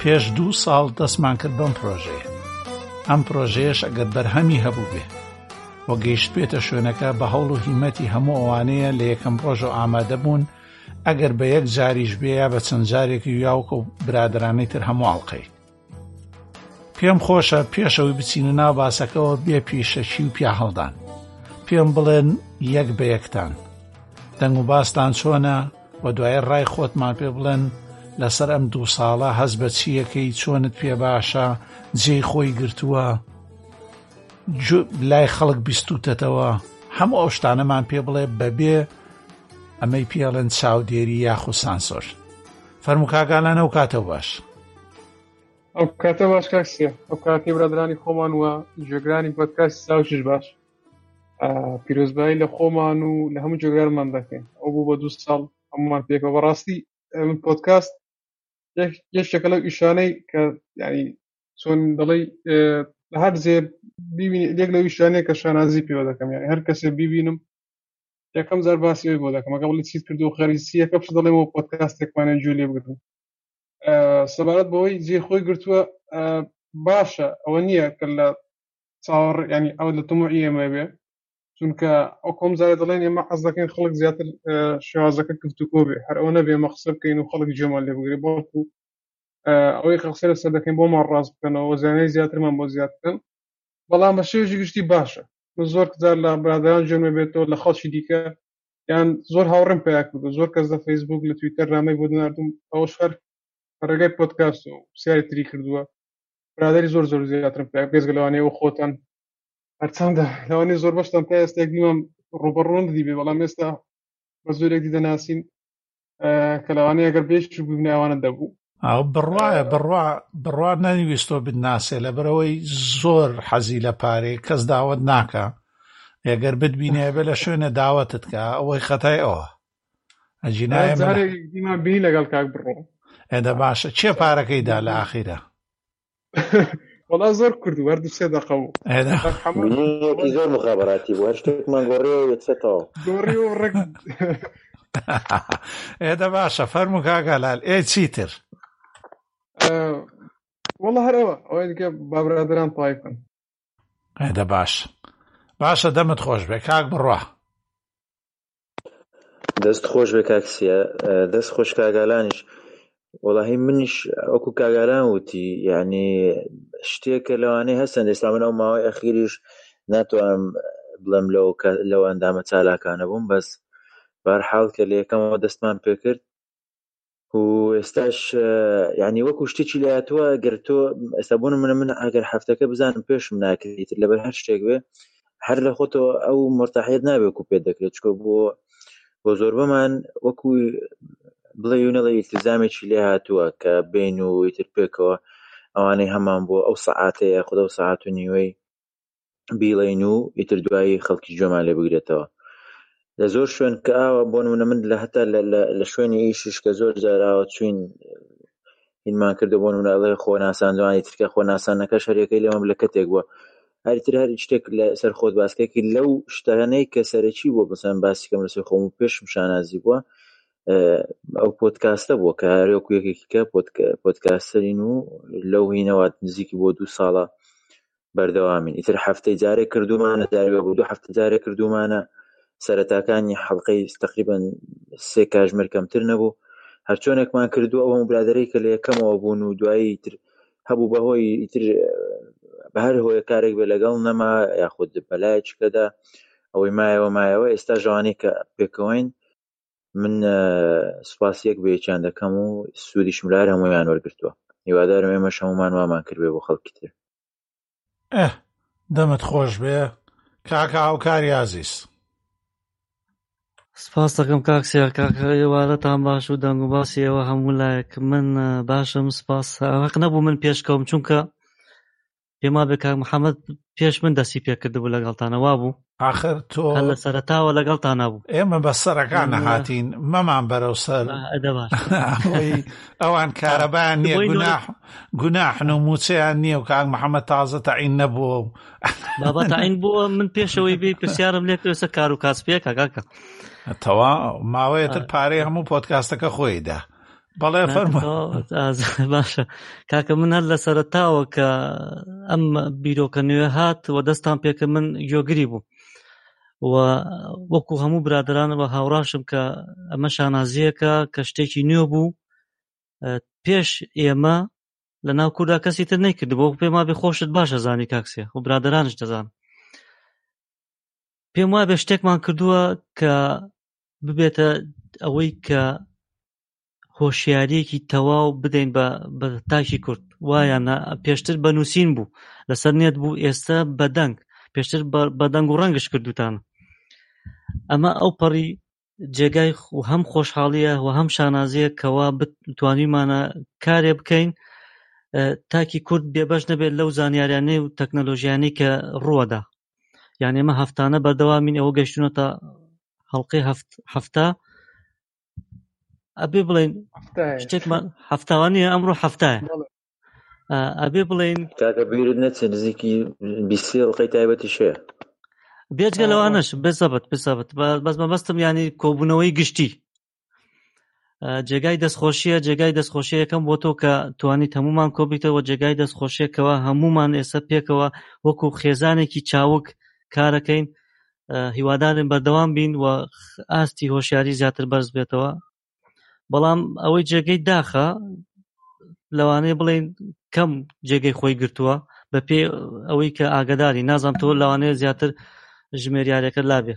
پێش دوو ساڵ دەستمان کرد بەم پرۆژەیە ئەم پرۆژەیەش ئەگەر بەرهەمی هەبوو بێ و گەیشت بێتە شوێنەکە بە هەوڵ و هیمەتی هەموو ئەوانەیە لە یەکەم ڕۆژ و ئامادەبوون ئەگەر بە یەک جاریش بێ یا بە چەند جارێک یاوکە و برادرانەی تر هەموو ئەڵلقەی پێم خۆشە پێشەوەی بچینە ناو باسەکەەوە بێ پیشەکی و پیا هەڵدان پێم بڵێن یەک بە یەکتان دەنگ و باستان چۆنە و دوایە ڕای خۆتمان پێ بڵێن لەسەر ئەم دوو ساڵە هەز بە چیەکەی چۆنت پێ باشە جێی خۆی گرتووە لای خەڵک بیستوتەتەوە هەموو ئەو شتانەمان پێ بڵێ بەبێ ئەمەی پێڵێن چاودێری یاخو سانسۆر فەرمو کاگالانە و کاتەوە باش ئەو کاتە باش کاکسە ئەو کاتی برادرانی خۆمان وە جێگرانی پۆتکاسی ساوچش باش پیرۆزبایی لە خۆمان و لە هەموو جۆگارمان دەکەین ئەو بوو بە دوو ساڵ هەمومان پێکە بەڕاستی من پۆتکاست یەکێکە لەو ئیشانەی کە ینی چۆن دەڵی لە هەر زێ ببینی لێک لە ویشانەیە کە شانازی پێوە دەکەم یعنی هەر کەسێ ببینم یەکەم زار باسی ئەوی بۆ دەکەم ئەگەڵ لە چیت کردو خەریسیەکە پش دەڵێمەوە پۆتکاستێکمانە جوێ لێ بگرن سەبارەت بەوەی جێ خۆی گرتووە باشە ئەوە نییە کە لە چاوەڕ ینی ئەوە لە تەمەعی ئێمە بێ چونکە ئەو کۆم جارە دەڵێن ئێمە حەز دەکەین خەڵک زیاتر شێوازەکە کفتوکۆ بێ هەر ئەوە نەبێ مە قسە بکەین و خەڵک جێمان لێ بگرێ بەڵکو ئەوەی قسە لەسەر دەکەین بۆمان ڕاز بکەنەوە زیانەی زیاترمان بۆ زیاد بکەن بەڵام بە شێژی گشتی باشە من زۆر کجار لە برادران جێمە بێتەوە لە خەڵکی دیکە یان زۆر هاوڕم پیا کرد زۆر کەس لە فەیسبوک لە تویتەر رامەی بۆ نردوم ئەوش هەر ڕێگەی پۆتکاست و سیاری تری کردووە برادری زۆر زۆر زیاتر بێزگە لەوانەیە و خۆتان هەرچەندە لەوانەیە زۆر بەشتان تا ئێستا دیمەم ڕوبەڕوون دیبێ بەڵام ئێستا بە زۆرێک دی دەناسین کە لەوانەیە گەر بێش بووین ئەوانە دەبوو ئەو بڕواە بڕوا بڕوا نەنیویستۆ بناسێ لە برەوەی زۆر حەزی لە پارێ کەس داوت ناکە ئەگەر بتبینێ بە لە شوێنە داوەتت کە ئەوەی خەتای ئەوە ئەجینا ئێمە بی لەگەڵ کاک بڕۆ ئێدە باشە چێ پارەکەی دا لە ئاخیرە وڵا زۆر کرد وەرد سێ دەقە و زۆر مخابراتی بۆ هەر شتێکمان گۆڕێ و یەکسێتەوە گۆڕی و ڕێک ئێدە باشە فەرم و کاگالال ئێ چیتر وڵە هەرەوە ئەوەی دیکە بابرادران پایکن ئێدە باش باشە دەمت خۆش بێ کاک بڕە دەست خۆش بێ کاکسیە دەست خۆش کاگالانیش وەڵاهی منیش ئەوکو کاگالان وتی یعنی شتێکە لەوانەی هەستن ئێستا من ئەو ماوەی ئەخیریش ناتوانم بڵێم لەو لەو ئەندامە چالاکانە بووم بەس بارحاڵ کە لە یەکەمەوە دەستمان پێکرد و ئێستاش یعنی وەکو شتێکی لاتوە گەر تۆ ئێستا بوون منە من ئەگەر هەفتەکە بزانم پێشم ناکریت لەبەر هەر شتێک بێ هەر لە خۆتۆ ئەو مرتاحێت نابێت و پێ دەکرێت چکۆ بۆ بۆ زۆر بەمان وەکو بڵێ یونەڵە ئیلتزامێکی لێ هاتووە کە بین و ئیتر پێکەوە ئەوانەی هەمان بۆ ئەو سەعاتەیە خودە و سەعات و نیوەی بیڵێین و ئیتر دوایی خەڵکیش گوێمان لێ بگرێتەوە لە زۆر شوێن کە ئاوە بۆ نمونە من لە هەتا لە شوێنی ئیشش کە زۆر جار ئاوە چوین هینمان کردە بۆ نمونە ئەڵێ خۆ ناساندوانی ترکە خۆ ناسانەکە شەرەکەی لێمە لە کەتێک بووە هەرتر هەر شتێک لە سەر خۆت باسکێکی لەو شتانەی کە سەرەکی بۆ بسەن باسیکەم لەسەر خۆم و پێشم شانازی بووە ئەو پۆتکاستە بووە کە هەرێک یەکێکیکە پۆتکاستەرین و لەو هینەوە نزیکی بۆ دوو ساڵە بەردەوامین ئیتر هەفتەی جارێک کردومانە جارێک بۆ دوو هەفتە جارێک کردومانە سەرەتاکانی حەڵلقەی تقریبن سێ کاژمر کەمتر نەبوو هەرچۆنێکمان کردو ئەو هەموو برادرەی کە لە یەکەمەوە بوون و دوایی تر هەبوو بەهۆی ئیتر بە هەر هۆیە کارێک بێ لەگەڵ نەما یاخود بەلایچکەدا ئەوەی مایەوە مایەوە ئێستا ژەوانەی کە پێکەوەین من سوپاس یەک بە یەکیان دەکەم و سوودیشم لار هەموویان وەرگتووە هیوادارم ئێمە شەمومان وامان کردێ بۆ خەڵکی تر ئەه دەمت خۆش بێ کاکە هاوکاری ئازیز سپاس دەکەم کاک سیار کاک ئێوارەتان باش و دەنگ و باسی ئێوە هەموو لایەک من باشم سپاس هەق نەبوو من پێشکەوم چونکە پێما بێ کاک محەممەد پێش من دەستی پێکردبوو لەگەڵتانەوا بوو ئاخر تۆ لە سەرتاوە لەگەڵتان نبوو ئێمە بە سەرەکان نەهاتین مەمان بەرەو سەر ئەوان کارەبان نیە گوناح گوناحن و موچەیان نییە و کاک محەممەد تازە تەعین نەبووە و بابەتەین بووە من پێشەوەی بێ پرسیارم لێ پێسە کار و کاس پێکە کاکە تەوا ماوەیەتر پارەی هەموو پۆتکاستەکە خۆیدا بەڵێ فەرمە باشە کاکە من هەر لە سەرتاوە کە ئەم بیرۆکە نوێ هات و دەستان پێکە من گوێگری بوو و وەکو هەموو برادرانەوە هاوڕاشم کە ئەمە شانازیەکە کە شتێکی نوێ بوو پێش ئێمە لە ناو کووردا کەسی تر نەیکرد بۆ پێما بێ خۆشت باشە زانی کاکسێ و برادرانش دەزان پێم وابێ شتێکمان کردووە کە ببێتە ئەوەی کە هۆشیارەکی تەواو بدەین بە تاکی کورد وایان پێشتر بە نووسین بوو لەسەر نێت بوو ئێستا بەدەنگ پێشتر بەدەنگ و ڕەنگش کردوتان ئەمە ئەو پەڕی جێگای هەم خۆشحاڵیە و هەم شانازیە کەوا توانیمانە کارێ بکەین تاکی کورد بێبەش نەبێت لەو زانیاریانەی و تەکنەلۆژیانی کە ڕووەدا یان ئێمە هەفتانە بەردەوامین ئەوە گەشتونە تا هەڵلقەی هەفت هەفتا ئەبێ بڵێن شتێکمان هەفتاوان نیە ئەمڕۆ هەفتایە ئەبێ بڵێن کاکە بیرت نەچێ نزیکی بیسێ ڕقەی تایبەتی شەیە بێجگە لەوانش بزەبت بزەبت بەس مەبەستم ینی کۆبوونەوەی گشتی جێگای دەستخۆشیە جێگای دەستخۆشیەکەم بۆ تۆ کە توانیت هەمومان کۆبیتەوە جێگای دەستخۆشیەکەوە هەمومان ئێستا پێکەوە وەکو خێزانێکی چاوک کارەکەین هیوادارن بەردەوام بین و ئاستی هۆشیاری زیاتر بەرز بێتەوە بەڵام ئەوەی جێگەی داخە لەوانەیە بڵێن کەم جێگەی خۆی گرتووە بە پێ ئەوەی کە ئاگداری نازانام تۆ لەوانەیە زیاتر ژمێریارەکە لابێ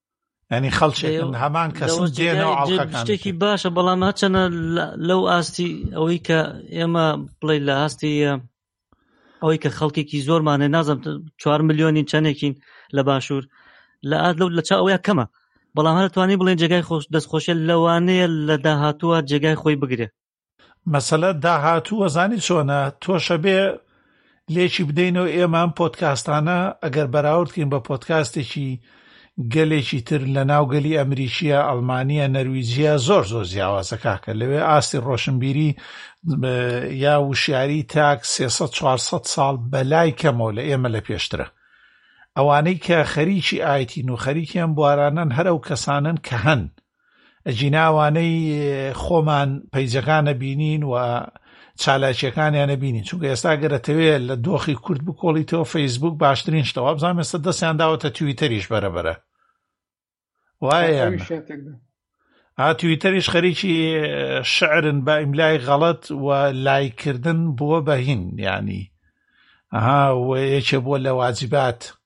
ینی خەڵچێن هەمان کەس شتێکی باشە بەڵام هەچەنە لەو ئاستی ئەوەی کە ئێمە بڵێ لە ئاستی ئەوەی کە خەڵکێکی زۆرمانێ نازم چوار میلیۆنی چەندێکین لە باشوور لە ئاات لەو لە چا ئەوەیە کەمە بەڵام هەرتوانی بڵێن جێگای خۆش دەستخۆشە لەوانەیە لە داهاتووە جێگای خۆی بگرێ مەسەلە داهاتووە زانی چۆنە تۆشە بێ لێکی بدەینەوە ئێمەم پۆتکاستانە ئەگەر بەراوردکەین بە پۆتکاستێکی گەلێکی تر لە ناوگەلی ئەمریکیە ئەلمانیا نەرویجیە زۆر زۆر جیاوازە کاکە لەوێ ئاستی ڕۆشنبیری یا وشیاری تاک 400 ساڵ بەلای کەمەوە لە ئێمە لە پێشترە ئەوانەی کە خەریکی ئایتین و خەریکیان بوارانەن هەرو کەسانن کە هەن ئەگینا ئەوانەی خۆمان پەیجەکان نەبینین و چالاکیەکانیان نەبینین چونکە ئێستا گەرەتەوێت لە دۆخی کورد بکۆڵیتەوە فەیسبوک باشترین شتەوە بزانام ئێستا دەستیان داوەتە تویتەریش بەرەبەرە وایە تویتەریش خەریکی شعرن بە ئیملای غەڵت و لایکردن بووە بەهین ینی ئەها یەکێ بووە لە واجبات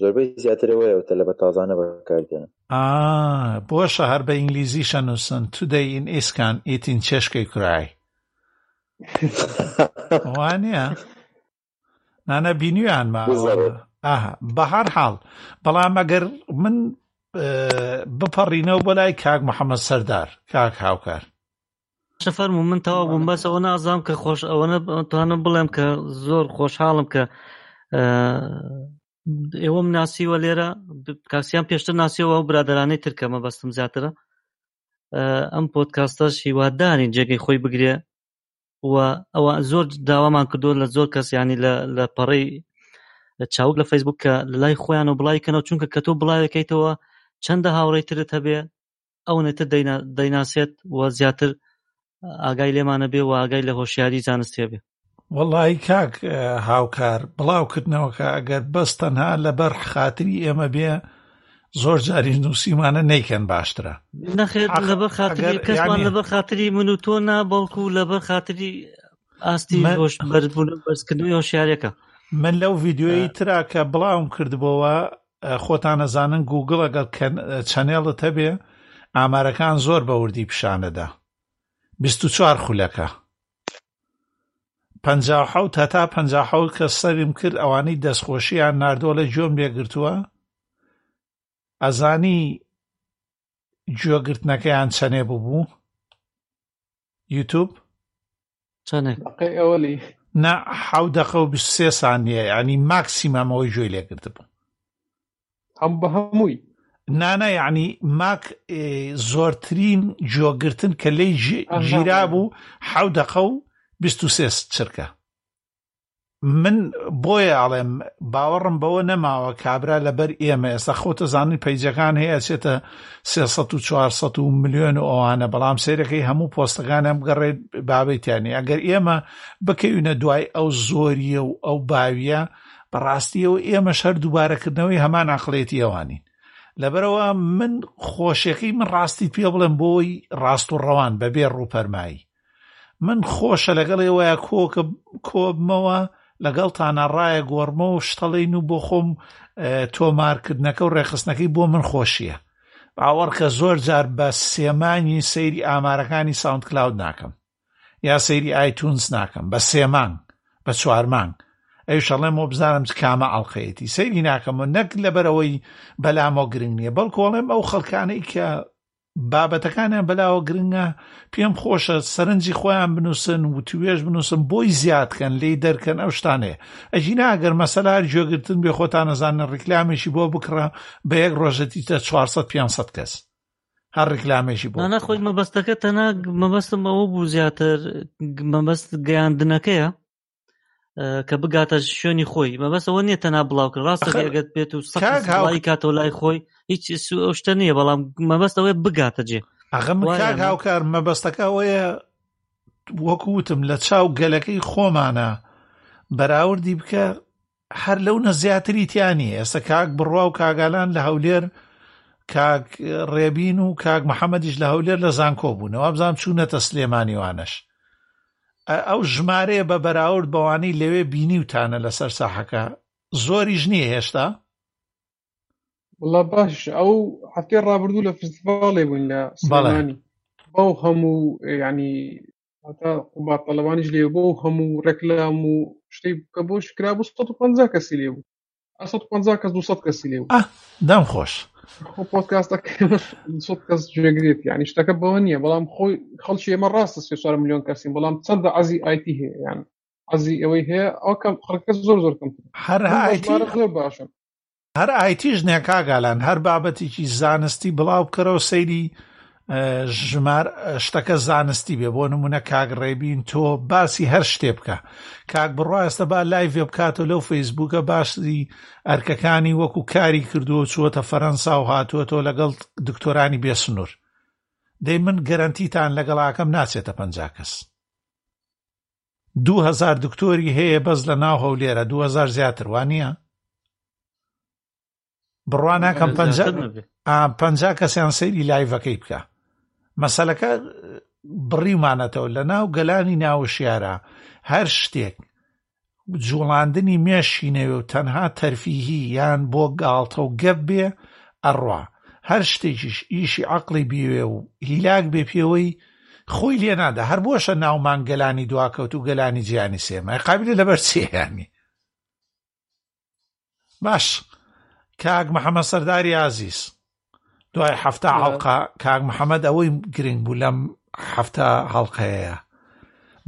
زۆربەی زیاتر ئەوەیە و تەلەبە تازانە بەکاردێنن ئا بۆشە هەر بە ئینگلیزیشە نووسن تودەی ئین ئیسکان ئیتین چێشکەی کرای وانە نانە بینیویانمە ئاها بە هەر حاڵ بەڵام ئەگەر من بپەڕینەوە بۆ لای کاک محەممەد سەردار کاک هاوکار چ فەرمو من تەوا بووم بەس ئەوە نازام کە خۆش ئەوەنە توانم بڵێم کە زۆر خۆشحاڵم کە ئێوە مناسیوە لێرە کاسیان پێشتر ناسیەوە و برادرانەی ترکە مەبەستم زیاترە ئەم پۆتکاستەش هیوادارین جێگەی خۆی بگرێ و ئەوە زۆر داوامان کردو لە زۆر کەس ینی لە پەڕی چاوک لە فەیسبوک کە لە لای خۆیان و بڵایکەنەوە چونکە کە تۆ بڵاوەکەیتەوە چەندە هاوڕێترت هەبێ ئەونەی تر دەیناسێت و زیاتر ئاگای لێمانە بێ و ئاگای لە هۆشیاری زانست هەبێ وەڵی کاک هاوکار بڵاوکردنەوەکە ئەگەر بەس تەنها لەبەر خاتری ئێمە بێ زۆر جاریش نووسیمانە نیکەن باشترە نەخێت لەبەر خاتری کەسمان لەبەر خاتری من و تۆ نا بەڵکو و لەبەر خاتری ئاستی هۆش بەرزبوون بەرزکردنی هۆشارەکە من لەو ڤیددیوی ترا کە بڵاوم کردبەوە خۆتان ئەزانن گووگڵ ئەگەر چەنێڵت هەبێ ئامارەکان زۆر بە وردی پیشانەدا بیست و چوار خولەکە پەنجا و حەوت هەتا پەنجا و حەوت کەس سەریم کرد ئەوانەی دەستخۆشییان ناردووە لە گوێم لێ گرتووە ئەزانی گوێگرتنەکەیان چەنێ ببوو یوتوب چەنێک بەقەی ئەوەلی نا حەو دەقە و سێ سانیە ینی ماکسیمەمەوەی گوێی لێگرت بوو هەم بە هەمووی نانا یعنی ماک زۆرترین جۆگرتن کە لی گیرا بوو حەو دەقە و سێ چرکە من بۆیە ئاڵێم باوەڕم بەوە نەماوە کابرا لەبەر ئێمە ئێستا خۆتە زانانی پەیجەکان هەیە چێتە 400 و میلیۆن و ئەوانە بەڵام سیرەکەی هەموو پۆستەکان ئەم گەڕێت بابەتیانی ئەگەر ئێمە بکەوینە دوای ئەو زۆریە و ئەو باویە بەڕاستیەوە ئێمە شەر دووبارەکردنەوەی هەمان عقلێتی ئەوانین لەبەرەوە من خۆشیەکەی من ڕاستی پێ بڵێم بۆی ڕاست و ڕەوان بەبێ ڕووپەرمایی من خۆشە لەگەڵ ئێوەیا کۆبمەوە لەگەڵتانە ڕایە گۆڕمە و شتەڵین و بۆ خۆم تۆمارکردنەکە و ڕێخستنەکەی بۆ من خۆشیە باوەڕکە زۆر جار بە سێمانی سەیری ئامارەکانی ساوند کلااود ناکەم یا سەیری ئایتونس ناکەم بە سێمان بە چوارمان ئەوشەڵێ مۆ بزانم کامە ئەڵلقەیەتی سەیری ناکەمەوە نەک لەبەرەوەی بەلامەوە گرنگ نییە بەڵکۆڵێم ئەو خەڵکانەی کە بابەتەکانیان بەلاوە گرنگە پێم خۆشە سەرنجی خۆیان بنووسن و توێش بنووسن بۆی زیادکەن لی دەرکەن ئەو شتانێ ئەژینا ئەگەر مەسەلا گوێگرتن بێ خۆتانەزانە ڕیکلامێکی بۆ بکڕە بە یەک ڕۆژەتی تە 400 500 کەس هەر ڕیکلامێکی بۆ نەخۆی مەبەستەکە تەناگ مەبەستم ئەوە بوو زیاتر مەبەست گەیاندنەکەیە کە بگاتە شوێنی خۆی مەبەست ئەوە نیە تەنا بڵاو کرد ڕاستە ئەگەت بێت و سەڵی کاتۆ لای خۆی هیچ شتە نییە بەڵام مەبەست ئەوەیە بگاتە جێ ئەغم هاوکار مەبەستەکە ئەوەیە وەکوتم لە چاو گەلەکەی خۆمانە بەراوردی بکە هەر لەو نە زیاتری تیا نیە ئێستا کاک بڕوا و کاگالان لە هەولێر کاک ڕێبین و کاک محەممەدیش لە هەولێر لە زانکۆ بوون وابزانام چوونەتە سلێمانیوانش ئەو ژمارەیە بە بەراورد بەوانەی لەوێ بینیوتانە لەسەر ساحەکە زۆریش نییە هێشتا وڵا باش ئەو هەفتەی ڕابردوو لە فستیڤڵێ بووین لە سڵمانی بەو هەموو ینی هەتا قوبار تەلەبانیش لێ بۆ و هەموو ڕێکلام و شتەی کە بۆ شکرا بوو 150 کەسی لێ بوو 150 کەس 200 کەسی لێ بوو ئە دەم خۆش خۆ پۆتکاستە کەس جێگرێت یعنی شتەکە بەوە نییە بەڵام خۆی خەڵکی ئێمە ڕاستە سێ چوار میلیۆن کەسین بەڵام چەندە عزی ئایتی هەیە یان عزی ئەوەی هەیە ئەو کەم خەڵکە زۆر زۆر کەم هەر ئایتی زۆر باشە هەر ئایتیش نێ کاگالان هەر بابەتێکی زانستی بڵاو بکەرەوە سەیری ژمار شتەکە زانستی بێ بۆ نمونە کاک ڕێبین تۆ باسی هەر شتێ بکە کاک بڕاستە با لایڤێ بکاتەوە لەو فەیسبووکە باسی ئەرکەکانی وەکو کاری کردووە چووەتە فەرەنسا و هاتووەەوە لەگەڵ دکتۆرانی بێسنوور دەی من گەرنتیتان لەگەڵاکەم ناچێتە پەنج کەس دوو هەزار دکتۆری هەیە بەس لە ناو هەولێرە دوو هەزار زیاتر وانە بڕوا ناکەم پ کەسیان سەیری لایڤەکەی بکە مەسلەکە بڕیمانەتەوە لە ناو گەلانی ناوشیارە هەر شتێک جوڵاندنی مێشی نەوێ و تەنها تەرفیهی یان بۆ گاڵتە و گەپ بێ ئەڕوا هەر شتێکیش ئیشی عقلی بیوێ و هیلاک بێ پێوەی خۆی لێ نادا هەر بۆشە ناومان گەلانی دواکەوت و گەلانی جیانی سێمای قابلە لەبەر چێیانی باش کاک محەممە سەرداری ئازیز دوای هەفتا هەڵقا کاک محەممەد ئەوەی گرنگ بوو لەم هەفتا هەڵلقەیە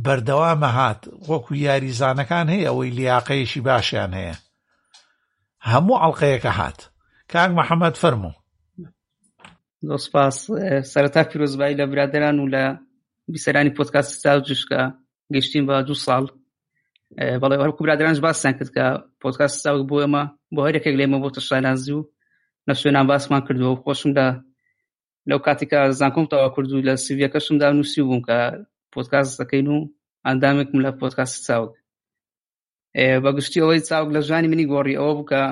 بەردەوامە هات وەکو یاریزانەکان هەیە ئەوەی لیاقەیەشی باشیان هەیە هەموو ئەڵلقەیەەکە هات کاک محەممەد فەرموو سپاس سەرەتا پیرۆزبایی لە برادران و لە بیسەرانی پۆتکاس ستا و جشکە گەشتین بە دوو ساڵ بەڵێ هەرکو برادرانش باسیان کرد کە پۆتکاس ستا بۆ ئەمە بۆ هەرێکێک لێمە بۆ تەشانازی و نەسوێنان باسمان کردەوە خۆشم لە لەو کاتێکا زانکۆم تەوا کرد و لە سیڤەکەشمدا نووسی بووم کە پۆتکاس دەکەین و ئەندامێکم لە پۆتکاسی چاوک بەگشتی ئەوەی چاوک لە ژانی منی گۆڕی ئەوە بووکە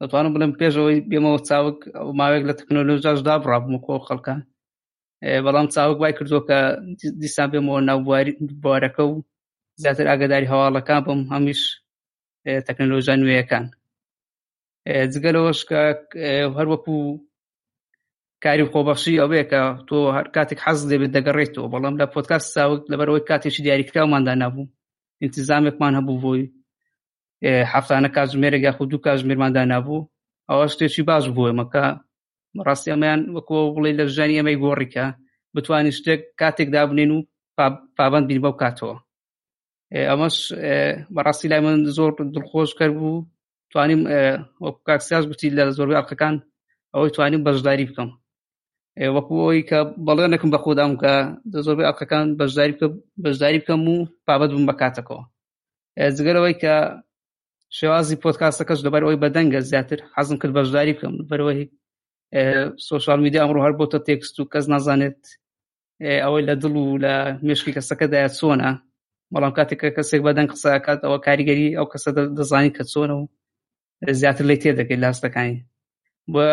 دەتوانم بڵێم پێشەوەی بێمەوە چاوک ماوەیەک لە تەکنۆلۆژاش دابڕابوومە کۆ خەڵکان بەڵام چاوک وای کردووە کە دیسان بێمەوە ناو بوارەکە و زیاتر ئاگداری هەواڵەکان بم هەمیش تەکنەلۆژە نوێیەکان جگە لەوەش کە هەر وەکو کاری خۆبەخشی ئەوەیە کە تۆ هەر کاتێک حەز دەبێت دەگەڕێتەوە بەڵام لە پۆتکاس ساوت لەبەرەوەی کاتێکی دیاریکراوماندا نەبوو انتظامێکمان هەبوو بۆی هەفتانە کاتژمێرێک یاخود دوو کاتژمێرمان دانابوو ئەوە شتێکی باش بووە مەکە ڕاستی ئەمەیان وەکەوە بڵێ لە ژیانی ئەمەی گۆڕیکە بتوانین شتێک کاتێک دابنێن و پابند بین بەو کاتەوە ئەمەش بەڕاستی لای من زۆر دڵخۆش کرد بوو توانیم وەکو کاکسیاز گوتی لە زۆربەی ئەڵلقەکان ئەوەی توانیم بەشداری بکەم وەکو ئەوی کە بەڵێنەکەم بە خۆدام کە زۆربەی ئەڵلقەکان بەشداری بکە بەشداری بکەم و پابەت بم بە کاتەکەەوە جگە لەوەی کە شێوازی پۆتکاستەکەش لەبەر ئەوەی بەدەنگە زیاتر حەزم کرد بەشداری بکەم بەرەوەی سوۆشال میدیا ئەمڕۆ هەر بۆتە تێکست و کەس نازانێت ئەوەی لە دڵ و لە مشکی کەسەکەدایە چۆنە بەڵام کاتێکە کەسێک بەدەنگ قسەکات ئەوە کاریگەری ئەو کەسە دەزانی کە چۆنە و زیاتر لی تێ دەکەیت لە هەستەکانی بۆ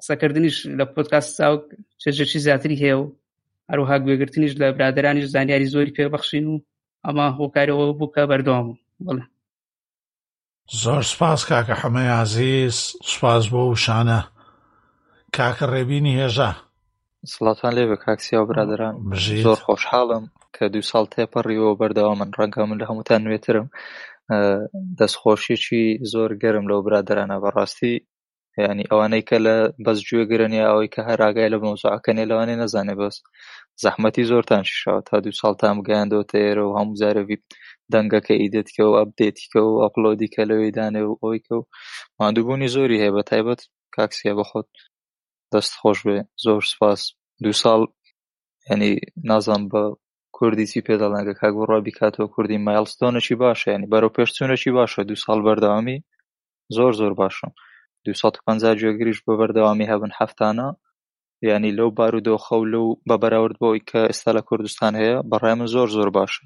قسەکردنیش لە پۆتکاست ساوک چێژێکی زیاتری هەیە و هەروها گوێگرتنیش لە برادرانیش زانیاری زۆری پێبەخشین و ئەمە هۆکارەوە بوو کە بەردەوام بڵێ زۆر سپاس کاکە حەمەی عزیز سپاس بۆ وشانە کاکە ڕێبینی هێژا سڵاتان لێبێ کاک سیا و برادەران بژیت. زۆر خۆشحاڵم کە دوو ساڵ تێپەڕیوە و بەردەوا من ڕەنگە من لە هەمووتان نوێترم اه، دەستخۆشیی زۆر گەرم لەو برادەرانە بەڕاستی یعنی ئەوانەی کە لە بەس گوێگرن یا ئەوەی کە هەر ئاگای لە مەوزوعەکە نیە لەوانەیە نەزانێ بەس زەحمەتی زۆرتان کیشاوە تا دوو ساڵتان بگەیاندۆتە ئێرە و هەموو جارە ڤید دەنگەکە ئیدت کە و ئەپدێتی کە و ئەپلۆدی کە لەوەی دانێ و ئەوەی کە و ماندووبوونی زۆری هەیە بە تایبەت کاکسیە بەخۆت دەست خۆش بێ زۆر سوپاس دوو ساڵ ینی نازان بە کوردی چی پێ دەڵێنگە کاک بڕا بیکاتەوە کوردی مایلستۆنەی باشە ینی بەرەو پێشچوونەی باشە دوو ساڵ بەردەوامی زۆر زۆر باشە دو سە پەنجا گوێگریش بە بەردەوامی هەبن هەفتانە ینی لەو بار و دۆخە و لەو بە بەراورد بۆی کە ئێستا لە کوردستان هەیە بەڕای من زۆر زۆر باشە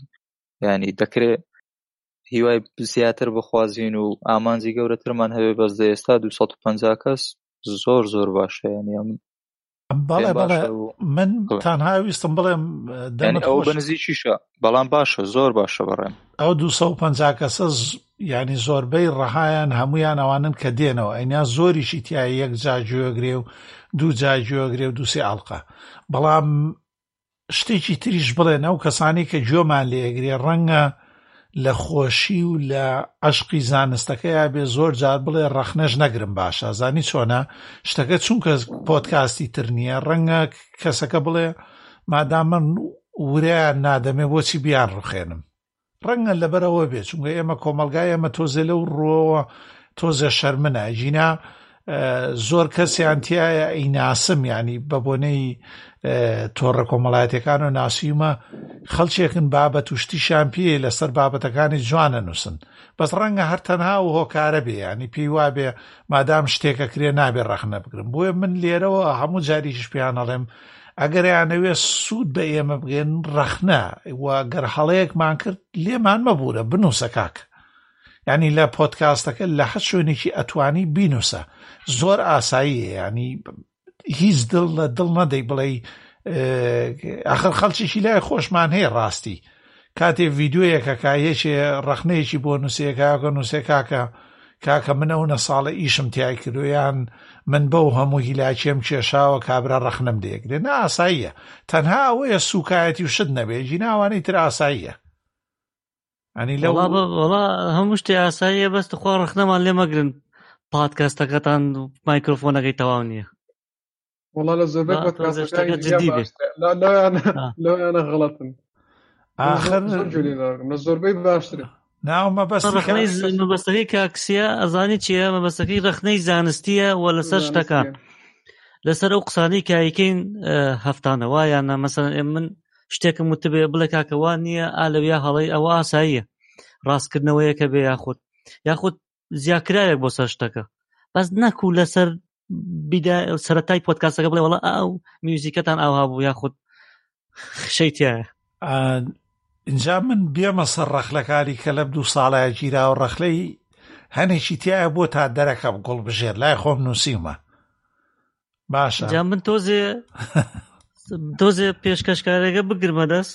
ینی دەکرێت هیوای زیاتر بخوازین و ئامانجی گەورەترمان هەوێ بەس دە ئێستا 250 کەس زۆر زۆر باشە یعنی ئەم بەڵێ پێم بەڵێ باشە و من بڵێ تانها ویستم بڵێم یعنی دەمت ئەوە خۆش بەنزیکیشە بەڵام باشە زۆر باشە بەڕێم ئەو 250 کەسە ز- ینی زۆربەی ڕەهایان هەمویان ئەوانن کە دێنەوە ئەینیا زۆریشی تیا یەک جا گوێگرێ و دوو جا گوێگرێ و دووسێ ئاڵلقە بەڵام شتێکی تریش بڵێن ئەو کەسانەی کە گوێمان لێ ئەگرێ ڕەنگە لە خۆشی و لە عەشقی زانستەکەیا بێ زۆر جار بڵێ ڕەخنەش نەگرم باشە زانی چۆنە شتەکە چونکە پۆتکاستی تر نییە ڕەنگە کەسەکە بڵێ مادام من وریان نادەمێ بۆچی بیان ڕخێنم ڕەنگە لەبەر ئەوە بێت چونگە ئێمە کۆمەلگای ئێمە تۆزێ لەو ڕوەوە تۆزێ شەرمنە ژینا زۆر کەسیان تایە ئیناسم ینی بە بۆنەی تۆڕە کۆمەڵایەتەکان و ناسیومە خەڵچێکن بابەت و شتیشان پێ لەسەر بابەتەکانی جوانە نووسن بەس ڕەنگە هەر تەنها و هۆکارە بێ ینی پێی وابێ مادام شتێکە کرێ نابێ ڕەخنە بگرم بۆیە من لێرەوە هەموو جاریش پێیان ئەڵێم ئەگەر ئەیانەوێت سوود بە ئێمە بگەن ڕەخنە و گەر هەڵەیەکمان کرد لێمان مەبوورە بنووسە کاک ینی لە پۆتکاستەکە لە هە شوێنێکی ئەتوانی بینوسە زۆر ئاساییە ینی هیچ دڵ لە دڵ نەدەی بڵێ ئاخر خەڵکیی لای خۆشمان هەیە ڕاستی کاتێ ڤیدۆیەکە کا یەکێ ڕەخنەیەکی بۆ نووسەکەکە نووسەکەکە کاکە من ئەو نە ساڵە ئیشم تای کردویان من بەو هەموو هیلاکێم کێشاوە کابرا ڕەخنم دەیەکرێ نە ئاساییە تەنها ئەوەیە سوکایەتی و شت نەبێ ژیناوانەی تر ئاساییە ئەنی لە هەموو شتێ ئاساییە بەست خۆ ڕخنەمان لێ مەگرن پادکەستەکەتان مایکرۆفۆنەکەی تەواو نییە وڵا لە زۆربەی لەویانە غڵەتن ئاخر زۆربەی باشترە ناو مەبەستەکەی کاکسیە ئەزانی چیە مەبەستەکەی رەخنەی زانستیە و لەسەر شتەکان لەسەر ئەو قسانی کایکەین هەفتانەوە یانە مەسەن من شتێکم وتبێ بڵێ کاکەوان نییە ئالەویا هەڵی ئەوە ئاساییە ڕاستکردنەوەیەکە بێ یاخود یاخود زیاکراوێک بۆ سەر شتەکە بەس نەکو لەسەر سەرەتای پۆتکاسەکە بڵێ وڵە ئەو میوزیکەتان ئاوا بوو یاخود خشەی تایە اینجا من بێمە سەر ڕەخلەکاری کە لەم دوو ساڵای گیرا و ڕەخلەی هەنێکی تایە بۆ تا دەرەکەم گوڵ بژێر لای خۆم نووسیمە باشە من تۆزێ تۆزێ پێشکەشکارێکە بگرمە دەست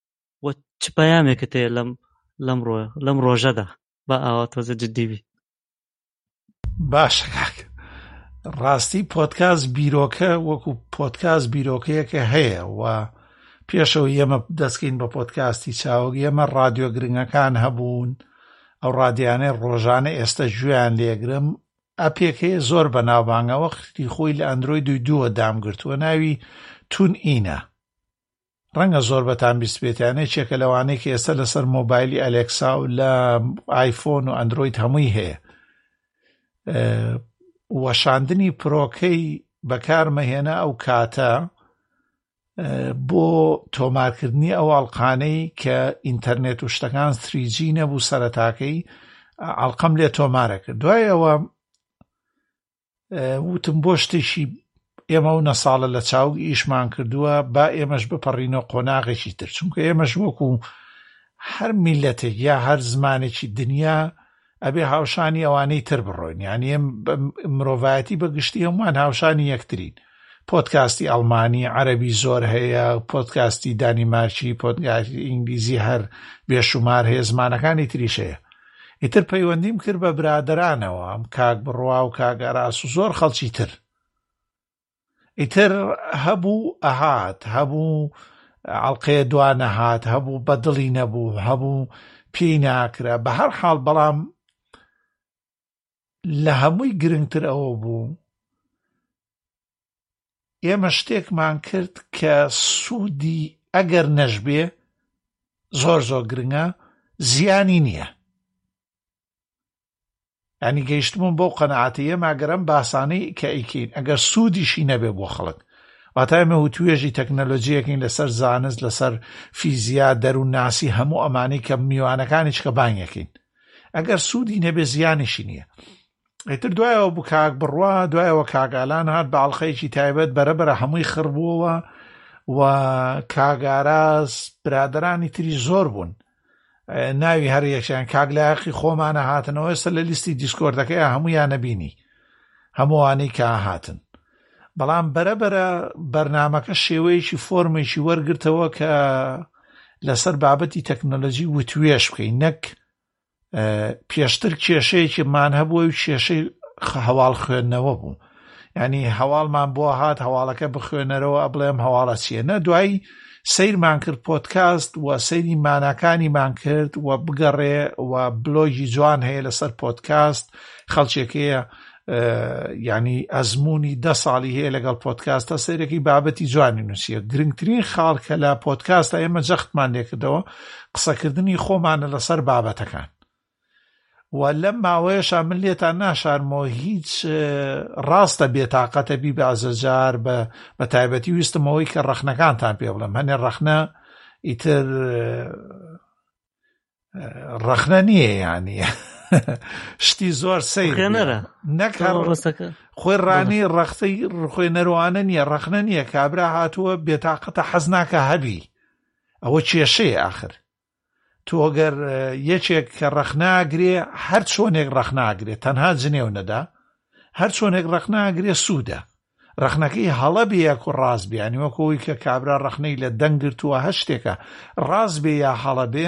و چ پەیامێکت هەیە لەم لەم ڕۆ لەم ڕۆژەدا بە ئاوا تۆزە جددیبی باش ڕاستی پۆتکاس بیرۆکە وەکو پۆتکاس بیرۆکەیەکە هەیە و پێشەوە ئێمە دەستکەین بە پۆتکاستی چاوگ ئێمە ڕادیۆ گرنگەکان هەبوون ئەو ڕادیانەی ڕۆژانە ئێستا گوێیان لێگرم ئەپێک هەیە زۆر بە ناوبانگەوە ختی خۆی لە ئەندرۆی دوی دووە دامگرتووە ناوی تون ئینە ڕەنگە زۆربەتان بیستبێتیان یەکێکە لەوانەی کە ئێستا لەسەر مۆبایلی ئەلێکسا و لە ئایفۆن و ئەندروید هەمووی هەیە وەشاندنی پرۆکەی بەکارمەهێنا ئەو کاتە بۆ تۆمارکردنی ئەو ئەڵلقانەی کە ئینتەرنێت و شتەکان سریجی نەبوو سەرەتاکەی ئەڵلقەم لێ تۆمارە کرد دوایەوە وتم بۆ شتێکی ئێمە و نەساڵە لە چاوگ ئیشمان کردووە با ئێمەش بپەڕینەوە قۆناغێکی تر چونکە ئێمەش وەکو هەر میلەتێک یا هەر زمانێکی دنیا ئەبێ هاوشانی ئەوانەی تر بڕۆین یانە مرۆڤایەتی بەگشتی هەمووان هاوشانی یەکترین پۆدکاستی ئەڵمانی، عەرەبی زۆر هەیە، پۆدکاستی دانیمارکی، پۆدکاستی ئینگلیزی هەر بێشومار هەیە، زمانەکانی تریش هەیە. ئیتر پەیوەندیم کرد بە برادەرانەوە، کاک بڕوا و کاک ئەراس و زۆر خەڵکی تر. ئیتر هەبوو ئەهات، هەبوو ئەڵقەیە دوا نەهات، هەبوو بە دڵی نەبوو، هەبوو پێی ناکرا، بە هەر حاڵ بەڵام لە هەمووی گرنگتر ئەوە بوو ئێمە شتێکمان کرد کە سوودی ئەگەر نەشبێ زۆر زۆر گرنگە زیانی نییە ئەنی گەیشتمون بۆ قەنەعاتەیە ماگەرم باسانەی کە ئەیکەین ئەگەر سوودیشی نەبێ بۆ خەڵک واتایمە و توێژی تەکنەلۆجیەکەین لەسەر زانست لەسەر فیزیا دەروونناسی هەموو ئەمانی کە میوانەکانیش کە بانگەکەین ئەگەر سوودی نەبێ زیانیشی نییە ئیتر دوایەوە بوو کاک بڕوا دوایەوە کاگالان هات بە ئاڵلقەیەکی تایبەت بەرەبرە هەمووی خڕبووەوە و کاگاراز برادرانی تری زۆر بوون ناوی هەریەکیان کاک لایەقی خۆمانە هاتنەوە ئێستا لە لیستی دیسکۆردەکەی هەموویان نەبینی هەمووانەی کە هاتن بەڵام بەرە بەرە بەرنامەکە شێوەیەکی فۆرمێکی وەرگرتەوە کە لەسەر بابەتی تەکنەلۆجی وتوێش بکەین نەک پێشتر کێشەیەکیمان هەبووە و کێشەی هەواڵ خوێندنەوە بوو ینی هەواڵمان بۆ هات هەواڵەکە بخوێنەرەوە بڵێم هەواڵە چیە نە دوایی سیرمان کرد پۆتکاست و سەیری ماناکانیمان کرد و بگەڕێ و بلۆگی جوان هەیە لەسەر پۆتکاست خەڵکێکەیە یعنی ئەزمموی دە ساڵی هەیە لەگەڵ پۆتکاستە سەیرەکەی بابەتی جوانی نووسە گرنگترین خاڵ کە لە پۆتکاستە ئێمە جەختمان لێکردەوە قسەکردنی خۆمانە لەسەر بابەتەکان و لەم ماوەیەشا من لێتان ناشارمەوە هیچ ڕاستە بێتاقەتە بی بازەجار بە بە تایبەتی ویستمەوەی کە ڕەخنەکانتان پێ بڵم هەنێ ڕەخنە ئیتر ڕەخنە نییە یانی شتی زۆر سەیرێنەرە نەک خۆی ڕانی ڕەختی ڕخۆی نەروانە نییە ڕەخنە نییە کابرا هاتووە بێتاقەتە حەزناکە هەبی ئەوە کێشەیە آخر تۆگەر یەکێک کە ڕەخناگرێ هەر چۆنێک ڕەخناگرێت تەنها جنێو نەدا هەر چۆنێک ڕەخناگرێ سوودە ڕەخنەکەی هەڵە بێ یا کو ڕاست بێ یانی وەکو ئەوەی کە کابرا ڕەخنەی لە دەنگ گرتووە هەر شتێکە ڕاست بێ یا هەڵە بێ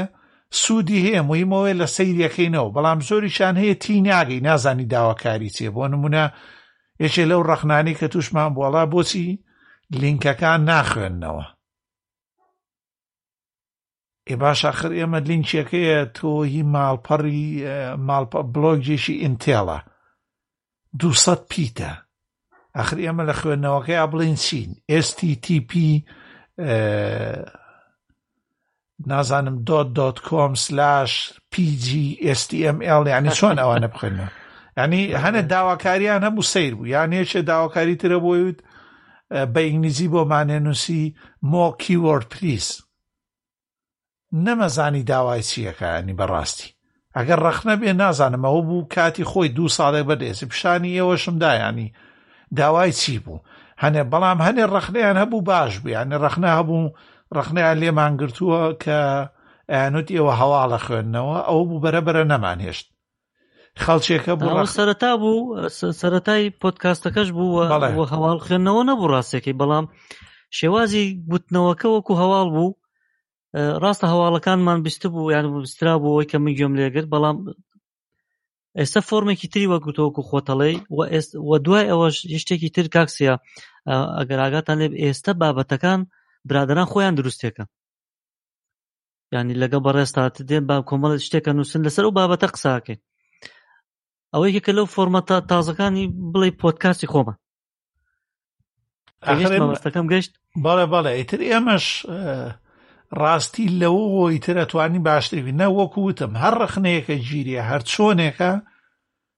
سوودی هەیە موهیم ئەوەیە لە سەیریەکەینەوە بەڵام زۆریشان هەیە تێی ناگەی نازانی داواکاری چیە بۆ نمونە یەکێ لەو ڕەخنانی کە تووشمان بۆڵا بۆچی لینکەکان ناخوێندنەوە ئێ باش ئاخر ئێمە لینکێکەیە تۆ هی ماڵپەڕی ماڵپە بلۆگێکی ئینتێڵە دوسەد پیتە ئاخر ئێمە لە خوێندنەوەکەی ئابلین چین STTP نازانم دۆت دۆت کۆم سلاش PGSTML یعنی چۆن ئەوانە بخوێنەوە ینی هەنە داواکاریان هەبوو سیر بوو یان یەکێ داواکاری ترە بۆیوت بە ئینگلیزی بۆ مانێ نوسی More keyword please نەمەزانی داوای چیەکە ینی بەڕاستی ئەگەر ڕەخنە بێ نازانم ئەوە بوو کاتی خۆی دوو ساڵێک بەدەێسی پیشانی ئێوەشم دایانی داوای چی بوو هەنێ بەڵام هەنێ ڕەخنیان هەبوو باش بوو یانە ڕەخنە هەبوو ڕەخنیان لێمان گرتووە کە ئەنوت ئێوە هەواڵە خوێندنەوە ئەو بوو بەرەبەرە نەمان هێشت خەڵچێکە بوو سەرەتا بوو سەتای پۆتکاستەکەش بوو هەواڵ خوێندنەوە نەبوو ڕاستێکی بەڵام شێوازی گوتنەوەکە وەکو هەواڵ بوو ڕاستە هەواڵەکانمان بیست بوو یان بسترا بووەوەی کە من گوێم لێگر بەڵام ئێستا فۆرمێکی تری وەکوتۆکو خۆتەڵەی و دوای ئەوەش شتێکی تر کاکسە ئەگەر ئاگاتان لێ ئێستا بابەتەکان برادران خۆیان دروستێکە ینی لەگە بەڕێستات دێ با کۆمەڵ شتێکە نووسن لەسەر و بابەتە قساکەین ئەوەی یەکە لەو فۆرمە تا تازەکانی بڵێ پۆتکاسی خۆمە ئەستەکەم گەشت بەڵێ بەڵێ ئیتر ئێمەش ڕاستی لەوە هۆی ترەتوانی باشتری نە وەکو وتم هەر ڕخنەیەکە گیریە هەر چۆنێکە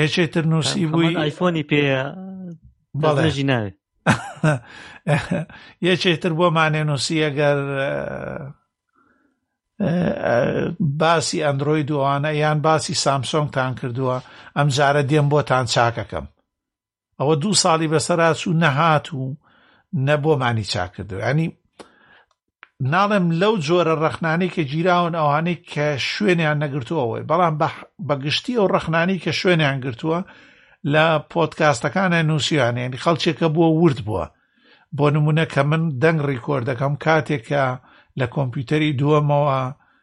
یەکێ تر نووسی بووی ئایفۆنی پێ بەڵێژی ناوێت یەکێ تر بۆ مانێ نووسی ئەگەر باسی ئەندروید دووانە یان باسی سامسۆنگتان کردووە ئەم جارە دێم بۆتان چاکەکەم ئەوە دوو ساڵی بەسەراچوو نەهات و نە بۆمانی چاکردەوە ینی ناڵێم لەو جۆرە ڕخنانی کە گیراون ئەوانەی کە شوێنیان نەگرتووەوەی بەڵام بە گشتی ئەو ڕخنانی کە شوێنیان گرتووە لە پۆتکاستەکانە نووسیانێنی خەڵکێکە بووە ورد بووە بۆ نمونە کە من دەنگ ڕیکۆردەکەم کاتێکە لە کۆمپیوتەری دووەمەوە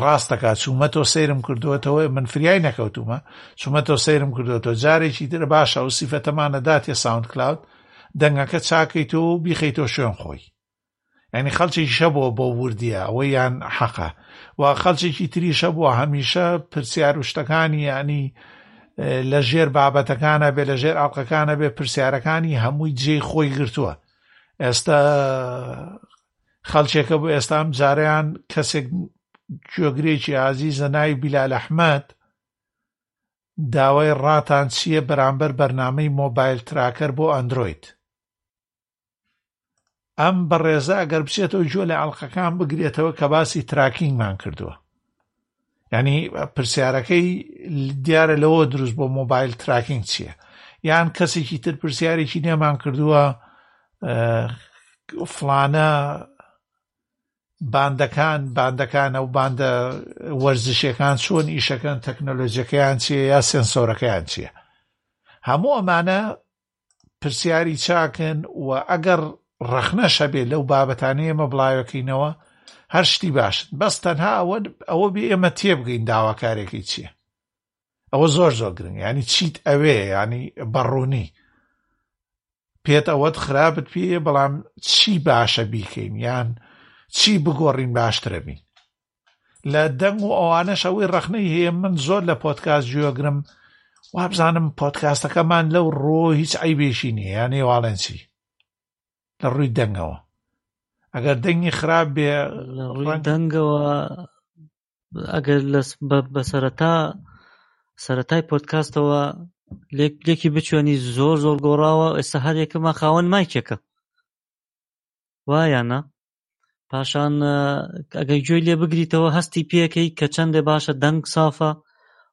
ڕاست دەکات چوومەتەوە سەیرم کردووەتەوە من فریای نەکەوتومە چوومەتەوە سەیرم کردوەوە جارێکی ترە باشە ئەو سیفەتەمانە داتێ ساوند کلااود دەنگەکە چاکەیت و بیخیتەوە شوێن خۆی ینی خەڵکێکی شە بۆ بۆ وردیە ئەوە یان حەقە و خەڵکێکی تریشە بووە هەمیشە پرسیار و شتەکانی ینی لە ژێر بابەتەکانە بێ لە ژێر ئاڵلقەکانە بێ پرسیارەکانی هەمووی جێ خۆی گرتووە ئێستا خەڵکێکە بۆ ئێستا ئەم جارەیان کەسێک گوێگرێکی ئازیزە ناوی بیلال ئەحمەد داوای ڕاتان چییە بەرامبەر بەرنامەی مۆبایل تراکەر بۆ ئەندرۆید ئەم بەڕێزە ئەگەر بچێتەوە جۆ لە ئەڵلقەکان بگرێتەوە کە باسی تراکینگمان کردووە یعنی پرسیارەکەی دیارە لەوە دروست بۆ مۆبایل تراکینگ چییە یان کەسێکی تر پرسیارێکی نێمان کردووە فلانە باندەکان باندەکان ئەو باندە وەرزشەکان چۆن ئیشەکەن تەکنەلۆژیەکەیان چیە یا سنسۆرەکەیان چییە هەموو ئەمانە پرسیاری چاکن و ئەگەر ڕەخنەش هەبێ لەو بابەتانەی ئێمە بڵاوەکەینەوە هەر شتی باشن بەس تەنها ئەوە ئەوە بێ ئێمە تێبگەین داواکارێکی چییە ئەوە زۆر زۆر گرنگ ینی چیت ئەوێ ینی بەڕوونی پێت ئەوەت خراپت پێ بەڵام چی باشە بیکەین یان چی بگۆڕین باشترە بین لە دەنگ و ئەوانەش ئەوەی ڕەخنەی هەیە من زۆر لە پۆتکاس جوێگرم وابزانم پۆتکاستەکەمان لەو ڕۆ هیچ ئەیبێشی نیە یانێ واڵێنسی لە ڕووی دەنگەوە ئەگەر دەنگی خراپ بێ دەنگەوە ئەگەر بە سەرەتا سەتای پۆتکاستەوە لێکی بچێنی زۆر زۆر گۆڕاوە ئێستا هەرێکەمان خاوەن مایکێکە وایانە پاشان ئەگەر گوێی لێ بگریتەوە هەستی پێکەی کە چەندێ باشە دەنگ سافە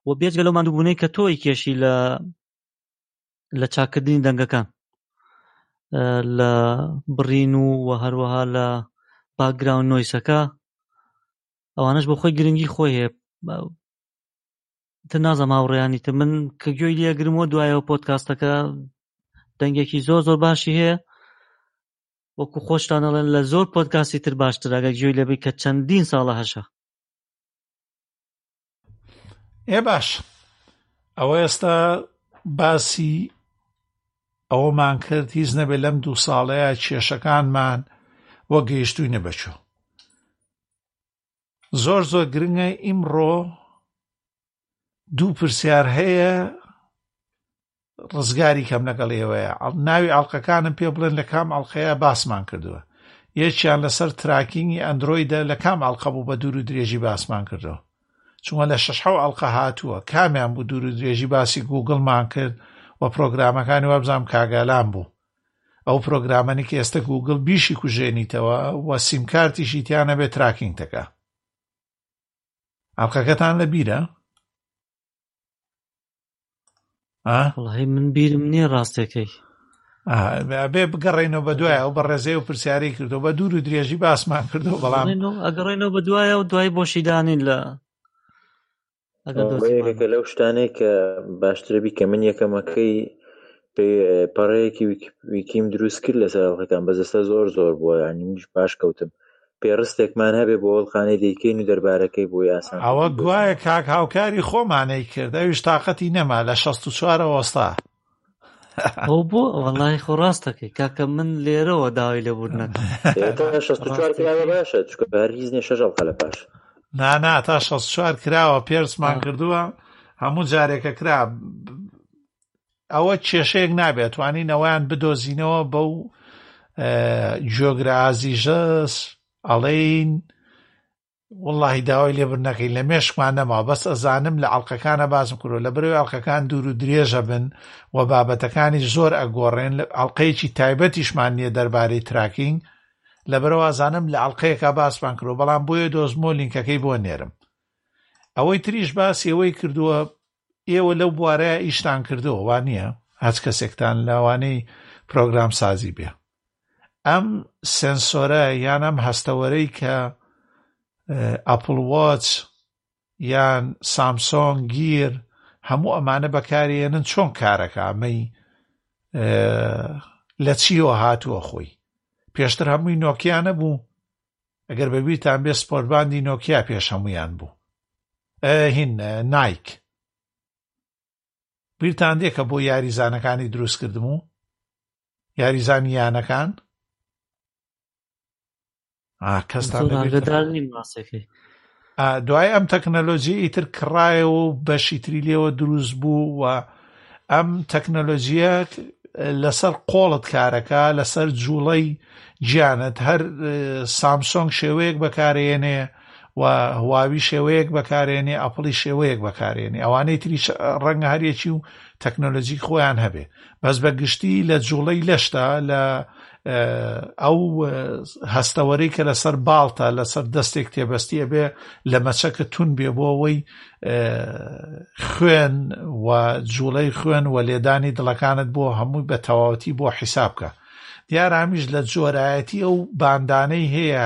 و بێجگە لەو مادووبوونەی کە تۆی کێشی لە لە چاکردنی دەنگەکان لە بڕین و و هەروەها لە باگراون نۆیسەکە ئەوانش بۆ خۆی گرنگی خۆی هەیە تر نازەم هاوڕێیانی تر من کە گوێی لێگرمەوە دوایەوە پۆتکاستەکە دەنگێکی زۆر زۆر باشی هەیە وەکو خۆشتان دەڵێن لە زۆر پۆدکاستی تر باشتر ئەگەر گوێی لەبی کە چەندین ساڵە هەشە ئێ باش ئەوە ئێستا باسی ئەوەمان کرد هیچ نەبێت لەم دوو ساڵەیە کێشەکانمان وە گەیشتووی نەبەچوو زۆر زۆر گرنگە ئیمڕۆ دوو پرسیار هەیە ڕزگاری کەم لەگەڵ ئێوەیە ناوی ئەڵلقەکانم پێ بڵێن لە کام ئەڵلقەیە باسمان کردووە یەکیان لەسەر تراکینگی ئەندرۆیدە لە کام ئەڵلقە بوو بە دوور و درێژی باسمان کردەوە چونە لە شش حو ئەڵلقە هاتووە کامیان بوو دوور و درێژی باسی گوگلمان کرد و پرۆگرامەکانی وابزانام کاگالان بوو ئەو پرۆگرامەنی کە ئێستە گووگڵ بیشی کوژێنیتەوە و سیمکارتیشی تیا نەبێت تراکینگ تەکە ئەڵقەکەتان لە بیرە وڵی من بیرم نییە ڕاستەکەی بێ بگەڕێنەوە بە دوای ئەو بە ڕێزەی و پرسیاری کردو بە دوور و درێژی باسمان کردو بەڵام ئەگەڕێنەوە بە دوایە و دوای بۆشیدانین لە ئەگەرێکە لەو شتانەی کە باشترە بی کە من یەکەمەکەی پەڕەیەکی ویکیم دروست کرد لە سەرەکان بەزەستا زۆر زۆر بووە ینی منش باش کەوتم پێڕستێکمان هەبێ بۆ ئەڵقانەی دەیکەین و دەربارەکەی بۆی ئاسان ئەوە گوایە کاک هاوکاری خۆمانەی کرد ئەویش تااقەتی نەما لە 16 وەستا ئەو بۆ وەڵی خۆ ڕاستەکەی کاکە من لێرەوە داوای لە بوون نەکە باشە چکار هیچ نیە شەژەڵ قە لە پاش نانا تا شە چوار کراوە پێرسمان کردووە هەموو جارێکە کرا ئەوە کێشەیەک نابێت توانی نەوەیان بدۆزینەوە بەو جۆگرازیژەس ئەڵین وەڵاهی داوای لێبر نەکەین لە مێشکمان نەما بەس ئەزانم لە ئەڵلقەکانە باسم کردو لە برەوەی ئەڵلقەکان دوور و درێژە بن و بابەتەکانی زۆر ئەگۆڕێن لە ئەڵلقەیەکی تایبەتیشمان نییە دەربارەی تراکینگ لە برەوازانم لە ئەڵلقەیەکە باسمان کرۆ بەڵام بۆیە دۆزمۆ لینکەکەی بۆ نێرم ئەوەی تریش باسیەوەی کردووە ئێوە لەو بوارەیا ئیشتان کردووە وا نییە هەچ کەسێکتان لەوانەی پرۆگرام سازی بێ ئەم سنسۆرە یان ئەم هەستەوەرەی کە ئەپل واچ یان سامسۆن گیر هەموو ئەمانە بەکارێنن چۆن کارەکە ئەمەی لە چیەوە هاتووە خۆی پێشتر هەمووی نۆکیانە بوو ئەگەر بە بیرتان بێ سپۆرتباندی نۆکیا پێش هەمویان بوو هین نایک بیرتان دێ کە بۆ یاریزانەکانی دروست کردم و یاریزانی یانەکان کەستان دوای ئەم تەکنەلۆجی ئیتر کڕایەوە و بەشی تری لێوە دروست بوو و ئەم تەکنەلۆجیە لەسەر قۆڵت کارەکە لەسەر جوڵەی گیانەت هەر سامسۆنگ شێوەیەک بەکارێنێ و هواوی شێوەیەک بەکارێنێ ئەپڵی شێوەیەک بەکارێنێ ئەوانەی تریش ڕەنگە هەرەکی و تەکنۆلۆژی خۆیان هەبێ بەس بە گشتی لە جوڵەی لەشتا لە ئەو هەستەوەرەی کە لەسەر باڵتە لەسەر دەستێک تێبەستی ئەبێ لە مەچەکە تون بێ بۆ ئەوەی خوێن و جوڵەی خوێن و لێدانی دڵەکانت بۆ هەمووی بە تەواوەتی بۆ حیسابکە دیارامیش لە جۆرایەتی ئەو باندانەی هەیە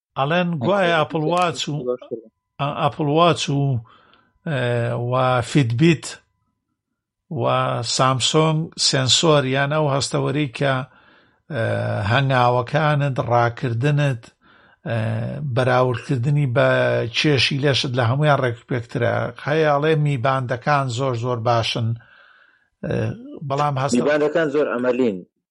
ئەڵێن گوایە ئەپڵ واچ و ئەپڵ واچ و و فیدبیت و سامسۆنگ سنسۆر یان ئەو هەستەوەری کە هەنگاوەکانت ڕاکردنت بەراوردکردنی بە کێشی لەشت لە هەمویان ڕێک پێکترە هەیەڵێ میباندەکان زۆر زۆر باشن بەڵام هەستباندەکان زۆر ئەمەلین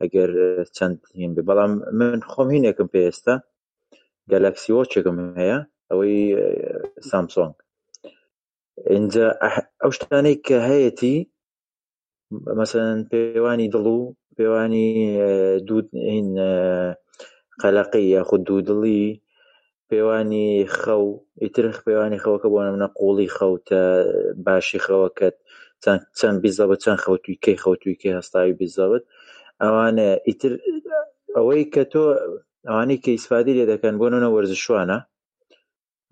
ئەگەر چەند هین بێ بەڵام من خۆم هینێکم پێ ئێستا گەلەکسی وۆچێکم هەیە ئەوەی سامسۆنگ اینجا ئەو شتانەی کە هەیەتی مەسەن پێوانی دڵ و پێوانی دوو قەلەقی یاخود دوو دڵی پێوانی خەو ئیتر پێوانی خەوەکە بۆ نمونە قوڵی خەوتە باشی خەوەکەت چەند بیزە بە چەند خەوتوی کەی خەوتوی کەی هەستاوی بیزەوت ئەوانە ئیتر ئەوەی کە تۆ ئەوانەی کە ئیسفادی لێ دەکەن بۆ نونە وەرزشوانە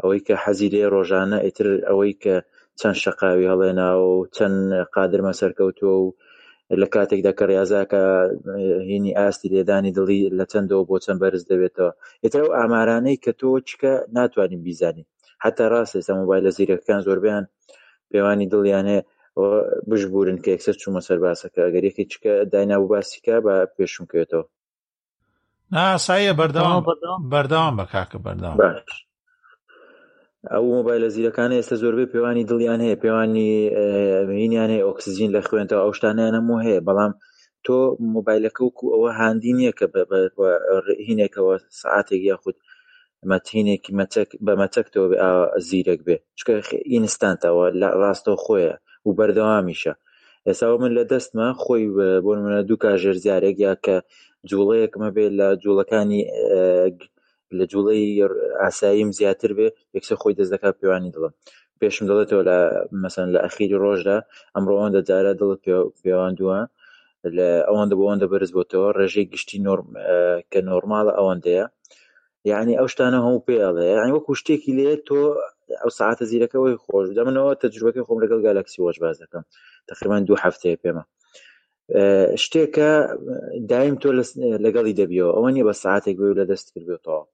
ئەوەی کە حەزی لێ ڕۆژانە ئیتر ئەوەی کە چەند شقاوی هەڵێناوە و چەند قادرمە سەرکەوتووە و لە کاتێکدا کە ڕاضاکە هینی ئاستی لێدانی دڵی لە چەندەوە بۆ چەند بەرز دەبێتەوە ئێتر ئەو ئامارانەی کە تۆ چکە ناتوانین بیزانین حتا ڕاست ئێستا مۆبایلە زیرەکەکان زۆربیان پێوانی دڵیان هەیە بشبورن کە یەکسەر چوومە سەر باسەکە ئەگەر یەکێکیکە داینابوو باسیکە بە پێشمکەوێتەوە ناساییە بەردەوام بەردەوام بە کاکە بەردەوام ئەو مۆبایلە زیرەکانە ئێستا زۆربەی پێوانی دڵیان هەیە پێوانی هینیان هەیە ئۆکسسیجین لە خوێنەوە ئەو شتانیان هەموو هەیە بەڵام تۆ مۆبایلەکە وکو ئەوە هاندی نییە کە هینێکەوە سعاتێک یاخود مەتینێکی مەتەک بە مەتەکتەوە بێ ئاوا زیرەک بێ چکە ئینستانتەوە لە ڕاستەو خۆیە و بەردەوامیشە ئێساوە من لە دەستمە خۆی بۆ منە دوو کاژێر زارێک یا کە جوڵەیەکمە بێ لە جوڵەکانی لە جوڵەی ئاساییم زیاتر بێ یەکسە خۆی دەست دەکات پێوانی دڵم پێشم دەڵێتەوە لە مەسەن لە ئەخیری ڕۆژدا ئەمڕۆ ئەوەندە جارە دڵت پێوان دووە لە ئەوەندە بۆ ئەوەندە بەرز بۆتەوە ڕێژەی گشتی نۆرم کە نۆرمالە ئەوەندەیە یعنی ئەو شتانە هەموو پێ ئەڵێ یعنی وەکو شتێکی لێ تۆ ئەو ساعتە زیرەکەەوەی خۆش دەمنەوە تەجروبەکەی خۆم لەگەڵ گالکسی وەج باز دەکەم تقریبان دوو هەفتەیە پێمە شتێکە دایم تۆ لەگەڵی دەبیەوە ئەوە نیە بە ساعتێک بێ لە دەست کردێتەوە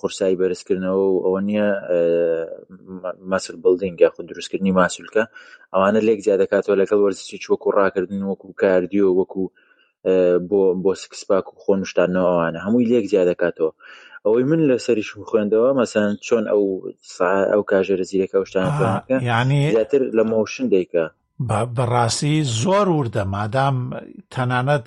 قورسایی بەرزکردنەوە و ئەوە نییە مەسل بڵدینگ یاخود دروستکردنی ماسولکە ئەوانە لێک جیا دەکاتەوە لەگەڵ وەرزشی وەکو ڕاکردن وەکو کاردیو وەکو بۆ بۆ سکسپاک و خۆ نیشتانەوە ئەوانە هەمووی لێک جیا دەکاتەوە ئەوەی من لە سەریشم خوێندەوە مەسەن چۆن ئەو ئەو کاژێرە زیرەکە شتان ینی زیاتر لە مۆشن دەیکە بەڕاستی زۆر وردە مادام تەنانەت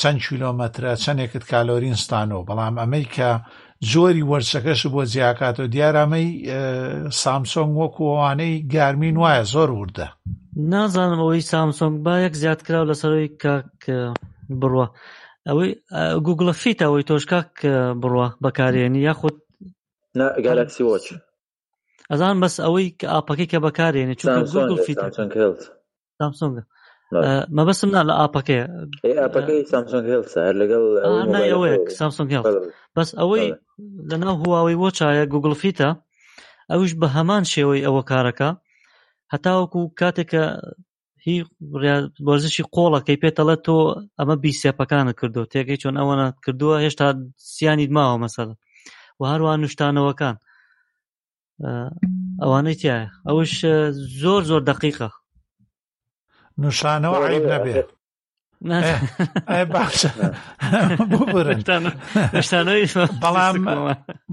چەند کیلۆمەترە چەندێکت کالۆرین ستانۆ بەڵام ئەمەی کە زۆری وەرچەکەش بۆ جیاکاتەوە دیارامەی سامسۆنگ وەکووانەی گارمین وایە زۆر وردە نازانم ئەوەی سامسۆنگ با یەک زیاد کراو لەسەرەوەی کاک بڕە ئەوەی گوگڵە فیت ئەوەی تۆش کاک بڕە بەکارێنی یاخود گالاکسی وچ ئەزان بەس ئەوەی ئاپەکەی کە بەکارێنێ چونکە گوگڵ فیت سامسۆنگە مەبەستم نا لە ئاپەکەی ئاپەکەی سامسۆنگ هێڵسە هەر لەگەڵ سامسۆنگ هێڵ بەس ئەوەی لەناو هواوەی بۆ چایە گوگل فیتە ئەوش بە هەمان شێوەی ئەوە کارەکە هەتاوەکو کاتێکە هی وەرزشی قۆڵەکەی پێتەڵە تۆ ئەمە بیسێپەکانت کردو تێگەی چۆن ئەوەنە کردووە هێشتا سیانی ماوە مەسەر و هەروان نوشتانەوەکان ئەوانەی تایە ئەوش زۆر زۆر دقیقە نوشانەوە عیب نەبێت باشە بەڵام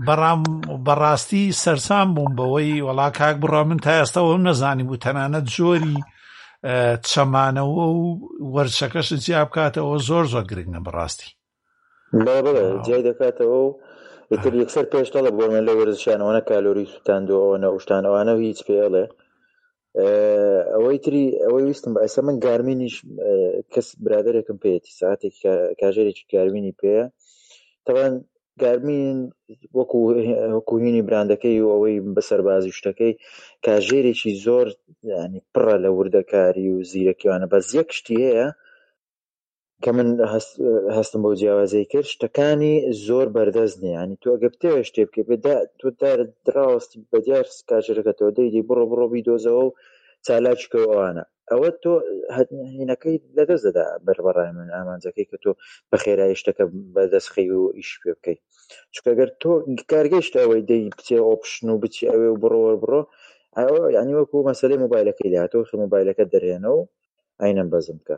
بەڕام بەڕاستی سەرسام بووم بەوەی وەڵا کاک بڕا من تا ئێستاەوەم نەزانی بوو تەنانەت زۆری چەمانەوە و وەرچەکەش جیا بکاتەوە زۆر زۆر گرنگە بەڕاستی بەڵێ بەڵێ جیای کراوە دەکاتەوە و ئیتر یەکسەر پێش تەڵەب گۆڵمێن لە وەرزشیان ئەوەنە کالۆری سوتاندو ئەوەنە ئوشتان ئەوانە و هیچ پێ ئەڵێ ئه، ئەوەی تری ئەوەی ویستم بە ئەسە من گارمینیش ئه، کەس برادەرێکم پێیەتی ساعتێکی کا- کاژێرێکی گارمینی پێیە تەبەن گارمین وەکو وەکو هینی براندەکەی و ئەوەی بە سەربازی و شتەکەی کاژێرێکی زۆر یعنی پڕە لە وردەکاری و زیرەکیوانە بەس یەک شتی هەیە کە من هەستم بۆ جیاوازی کرد شتەکانی زۆر بەردەست نیانی تۆ گە بتەوێ شتێ بکە بێدا تۆ دار دراوەستی بە دیار سکاژەکەەوە دەیدی بڕۆ بڕۆ بیدۆزەوە و چالاکیکە و ئەوانە ئەوە تۆ هەینەکەی لەدەست دەدا بەر بەڕای من ئامانجەکەی کە تۆ بە خێرایی شتەکە بەدەستخی و ئیش پێ بکەیت چکەگەر تۆ کارگەشت ئەوەی دەی بچێ ئۆپشن و بچی ئەوێ و بڕۆوە بڕۆ ئەوە یعنی وەکو مەسلەی موبایلەکەی لاتۆ خ موبایلەکە دەرێنە و ئاینەم بەزم بکە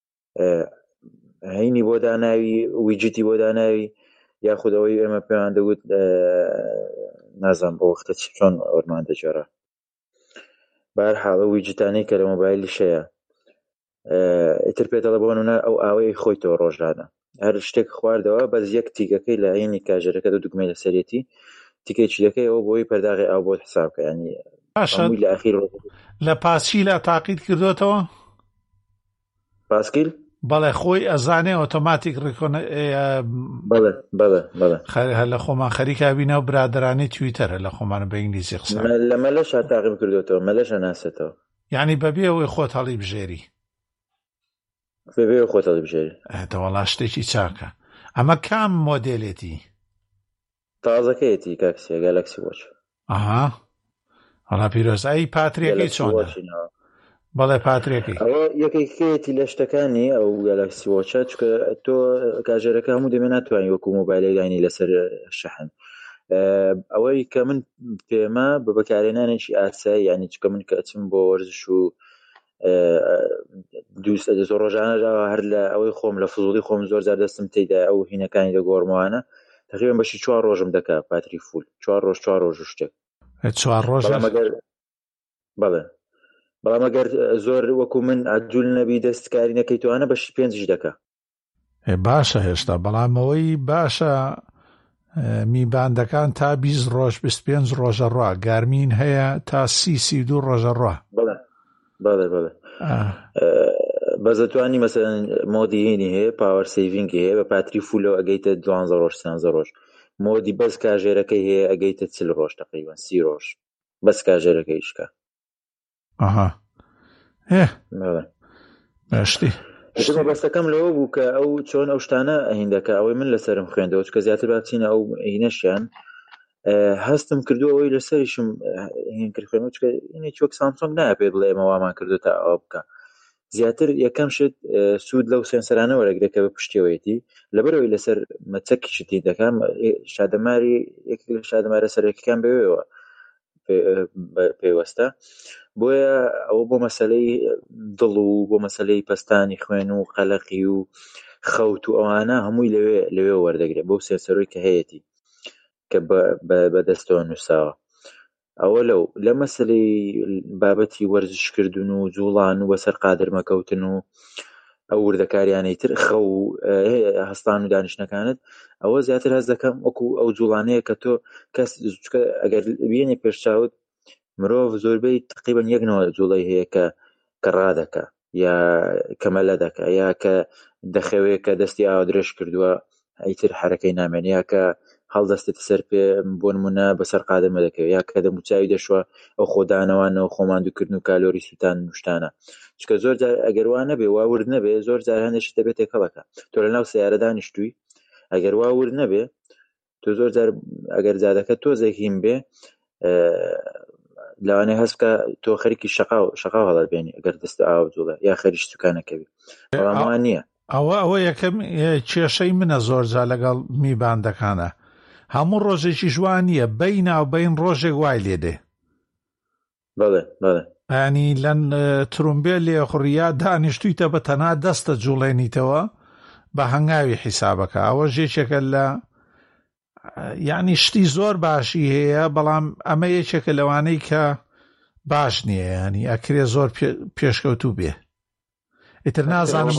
هەینی بۆ داناوی ویجدی بۆ داناوی یاخودەوەی ئێمە پێیان دەوت نازان بۆ وەختە چۆن ئەوەرمان دەجێرا بار حاڵە وی جتانەی کە لە مۆبایلی شەیە ئیتر پێ دەڵە بۆ منە ئەو ئاوەیە خۆیتەوە ڕۆژانە هەر شتێک خواردەوە بەس یەک تیکەکەی لە عینی کاژێرەکە دو دگمەی لەسەرێتی تیکەی چیلەکەی ئەوە بۆی پەرداغی ئاو بۆت حسابکە ینی باشە لە ئەخیر لە پاسیلا تاقیت کردوێتەوە پاسکیل بەڵێ خۆی ئەزانێ ئۆتۆماتیک ڕیکۆن هەر لە خۆمان خەریکا بینە و برادرانی تویتەرە لە خۆمانە بە ئینگلیزی قسە لە مەلەش تاقیم کردوێتەوە مەلەشە ناسێتەوە یعنی بەبێ ئەوەی خۆت هەڵی بژێری بەبێ خۆت هەڵبژێری تەوەڵا شتێکی چاکە ئەمە کام مۆدلێتی تازەکەیەتی کاکسیە گەلەکسی وەچ ئەها هەڵا پیرۆزایی پاترێکی چۆنە بەڵێ پاترێکی یەکێکێتی لە شتەکانی ئەو گەلەکسی وەچە چکە تۆ کاژێرەکە هەموو دەمێ ناتوانانی وەکو مۆبایلەکانی لەسەر شەحن ئەوەی کە من پێمە بە بەکارێنانێکی ئاسایی ینی چکە من کە ئەچم بۆ وەرزش و دوو ڕۆژانە هەر لە ئەوەی خۆم لە فزوڵی خۆم زۆر جار دەستم تێدا ئەو هینەکانی دەگۆڕمانە تقریبان بەشی چوار ڕۆژم دەکا پاتری فول چوار ڕۆژ چوار ڕۆژ شتێک چوار ڕۆژ بەڵێ بەڵام ئەگەر زۆر وەکو من ئەجول نەبی دەستکاری نەکەیتوانە بەشی پێنجش دەکە ئێ باشە هێشتا بەڵام ئەوەی باشە میباندەکان تا بیست ڕۆژ بیست پێنج ڕۆژە ڕا گارمین هەیە تا سی سی دوو ڕۆژە ڕا بەڵێ بەڵێ بەڵێ بەزەتوانی مەسەن مۆدی هینی هەیە پاوەر سیڤنگی هەیە بە پاتری فولۆ ئەگەیتە دوانزە ڕۆژ سیانزە ڕۆژ مۆدی بەس کاژێرەکەی هەیە ئەگەیتە چل ڕۆژ تقریبان سی ڕۆژ بەس کاژێرەکەیشکە ئاها هێ بەڵێ باشتی شتێ مەبەستەکەم لەوە بوو کە ئەو چۆن ئەو شتانە هیندەکە ئەوەی من لەسرم خوێندەوە چکە زیاتر با بچینە ئەو هینەشیان ئه، هەستم کردو ئەوەی لەسەریشم ئه، هین کرد خوێنەوە چکە هینێک وەک سامسۆنگ نایە پێ بڵێ ئێمە وامان کردو تا ئەوە بکە زیاتر یەکەم شت ئه، سوود لەو سێنسەرانە وەرەگرێ کە بە پشتیەوەیەتی لەبەرەوەی لەسەر مەچەکی شتی دەکەم ئه، شادەماری یەکێک لە شادەمارە سەرەکیەکان بەوەوە پەیوەستە بۆیە ئەوە بۆ مەسلەی دڵ و بۆ مەسلەی پستانی خوێن و قەلەقی و خەوت و ئەوانە هەمووی لەوێ لەوێ وەردەگرێت بۆ سێرسەرۆی کە هەیەی کە بەدەستەوە نووساوە ئەوە لەو لە مەسلەی بابەتی وەرزشکردن و جوڵان و بەسەر قادرمەکەوتن و ئەو وردەکاریانەی تر خەو و هەستان و دانیشتنەکانت ئەوە زیاتر هەز دەکەم وەکو ئەو جوڵانەیە کە تۆ کەس ئەگەر بینێ پێشچوت مرۆڤ زۆربەی تقریبا یەکنەوە جوڵی هەیە کە کە ڕادەکە یا کەمەلە دەکە یا کە دەخەوێت کە دەستی ئاوا درێژ کردووە ئیتر حەرەکەی نامێنێ یا کە هەڵدەستێتە سەر پێ بۆ نمونە بەسەر قادەمە دەکەوێت یا کە دەموچاوی دەشوە ئەو خۆدانەوانەوە خۆماندوکردن و کالۆری سووتان نوشتانە چکە زۆر جار ئەگەر وا نەبێ وا ورد نەبێ زۆر جار هەندێکش دەبێت تێکەڵەکە تۆ لە ناو سیارە دانیشتووی ئەگەر وا ورد نەبێ تۆ زۆر جار ئەگەر جادەکە تۆزێک هیم بێ لەوانێ هەستکە تۆ خەرکی شقا و شقا هەڵەبێنی ئەگەر دەست ئاو جوڵە یا خەریش سوکانەکەوی بەڵاموان نییە ئەوە ئەوە یەکەم کێشەی منە زۆرجا لەگەڵ میباندەکانە هەموو ڕۆژێکی جوان نییە بەی ناوبین ڕۆژێک وای لێ دێ ینی لەن ترومبێ لێ خوڕیا دانیشتویتە بە تەنا دەستە جوڵێنیتەوە بە هەنگاوی حیسابەکە ئەوە ژێکێکە لە یعنی شتی زۆر باشی هەیە بەڵام ئەمە یەکێکە لەوانەی کە باش نییە ینی ئەکرێ زۆر پێشکەوتوو بێ ئیتر نازانم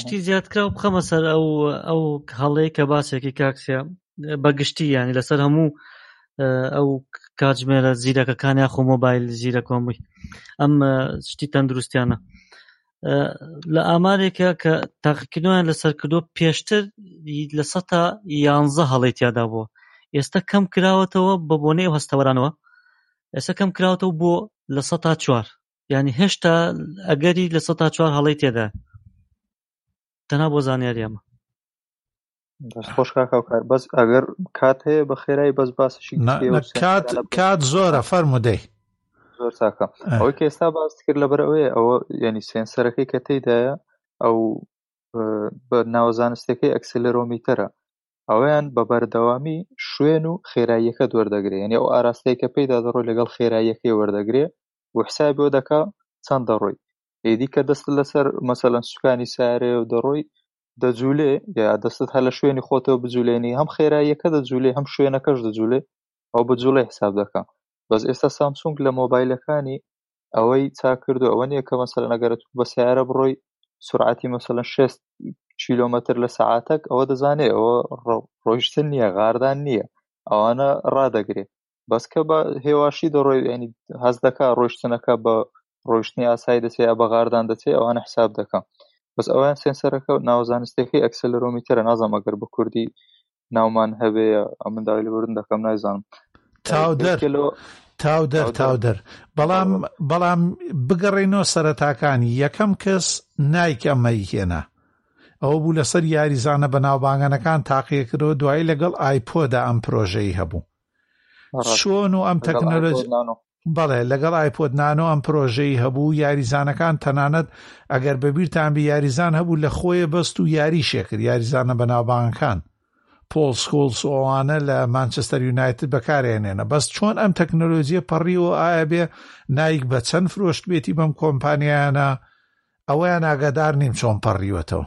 شتی زیاتکرا و بخەمە سەر ئەو ئەو هەڵەیە کە باسێکی کاکسیا بەگشتی ینی لەسەر هەموو ئەو کاتژمێرە زیرەکەکانیان خۆ مۆبایل زیرە کۆمبووی ئەم شتی تەندروستیانە لە ئامارێکە کە تاقیکردنیان لەسەر کردو پێشتر لە سە تا یانزە هەڵی تیادا بووە ئێستا کەم کراوەتەوە بە بۆنەی ئەو هەستەوەرانەوە ئێستا کەم کراوەتەوە بۆ لە سە تا چوار یانی هێشتا ئەگەری لە سەدا چوار هەڵەی تێدا تەنا بۆ زانیاری ئەمە خۆش کاکاو کار بەس ئەگەر کات هەیە بە خێرایی بەس باسشی کات کات زۆرە فەرمودەی زۆر چاکە ئەوەی کە ئێستا باس کرد لەبەر ئەوەیە ئەوە ینی سێنسەرەکەی کە تێدایە ئەو بە ناوزانستەکەی ئەکسلەرۆمیتەرە ئەویان بە بەردەوامی شوێن و خێراییەکە دوەردەگرێ یعنی ئەو ئاراستەیە کە پێیدا دەڕۆی لەگەڵ خێراییەکەی وەردەگرێ و حسابی بۆ دەکا چەند دەڕۆی ئیدی کە دەست لەسەر مەسەلەن سوکانی سارێ و دەڕۆی دەجوولێ یا دەستت هەر لە شوێنی خۆتەوە بجوولێنی هەم خێراییەکە دەجوولێ هەم شوێنەکەش دەجوولێ ئەو بە جوڵەی حساب دەکا بەس ئێستا سامسونگ لە مۆبایلەکانی ئەوەی چا کردو ئەوە نییە کە مەسەلە نەگەرت بە سیارە بڕۆی سرعاتی مەسەلەن شێست کیلۆمەتر لە سەعاتەک ئەوە دەزانێ ئەوە ڕۆیشتن نییە غاردان نییە ئەوانە ڕادەگرێ بەس کە بە هێواشی دەڕۆی ینی هەز دەکا ڕۆشتنەکە بە ڕۆشتنی ئاسایی دەچێت یا بەغاردان دەچێت ئەوانە حساب دەکەم بەس ئەویان سێنسەرەکە و ناوزانستێکی ئەکسلەرۆمیتەرە نازم ئەگەر بە کوردی ناومان هەبێ ئەمن داوای لەبوردن دەکەم نایزانم تاودەر تاودەر تاودەر بەڵام بەڵام بگەڕێنەوە سەرەتاکانی یەکەم کەس نایک ئەمەی هێنا ئەوە بوو لەسەر یاریزانە بەناوبانگەنەکان تاقیەکردەوە دوایی لەگەڵ ئایپۆدا ئەم پرۆژەی هەبوو چۆن و ئەم تەکنەلۆژی بەڵێ لەگەڵ ئایپۆت نانۆ ئەم پرۆژەی هەبوو یاریزانەکان تەنانەت ئەگەر بەبییران بە یاریزان هەبوو لە خۆیە بەست و یاری شێکرد یاریزانە بەناوبانکان پۆل سکولس ئەوانە لە مانچستەر یونایتد بەکارێنێنە بەس چۆن ئەم تەکنۆلۆژیە پەڕیەوە ئایا بێ نایک بە چەند فرۆشت بێتی بەم کۆمپانیانە ئەویان ئاگادار نیم چۆن پەڕیوەتەوە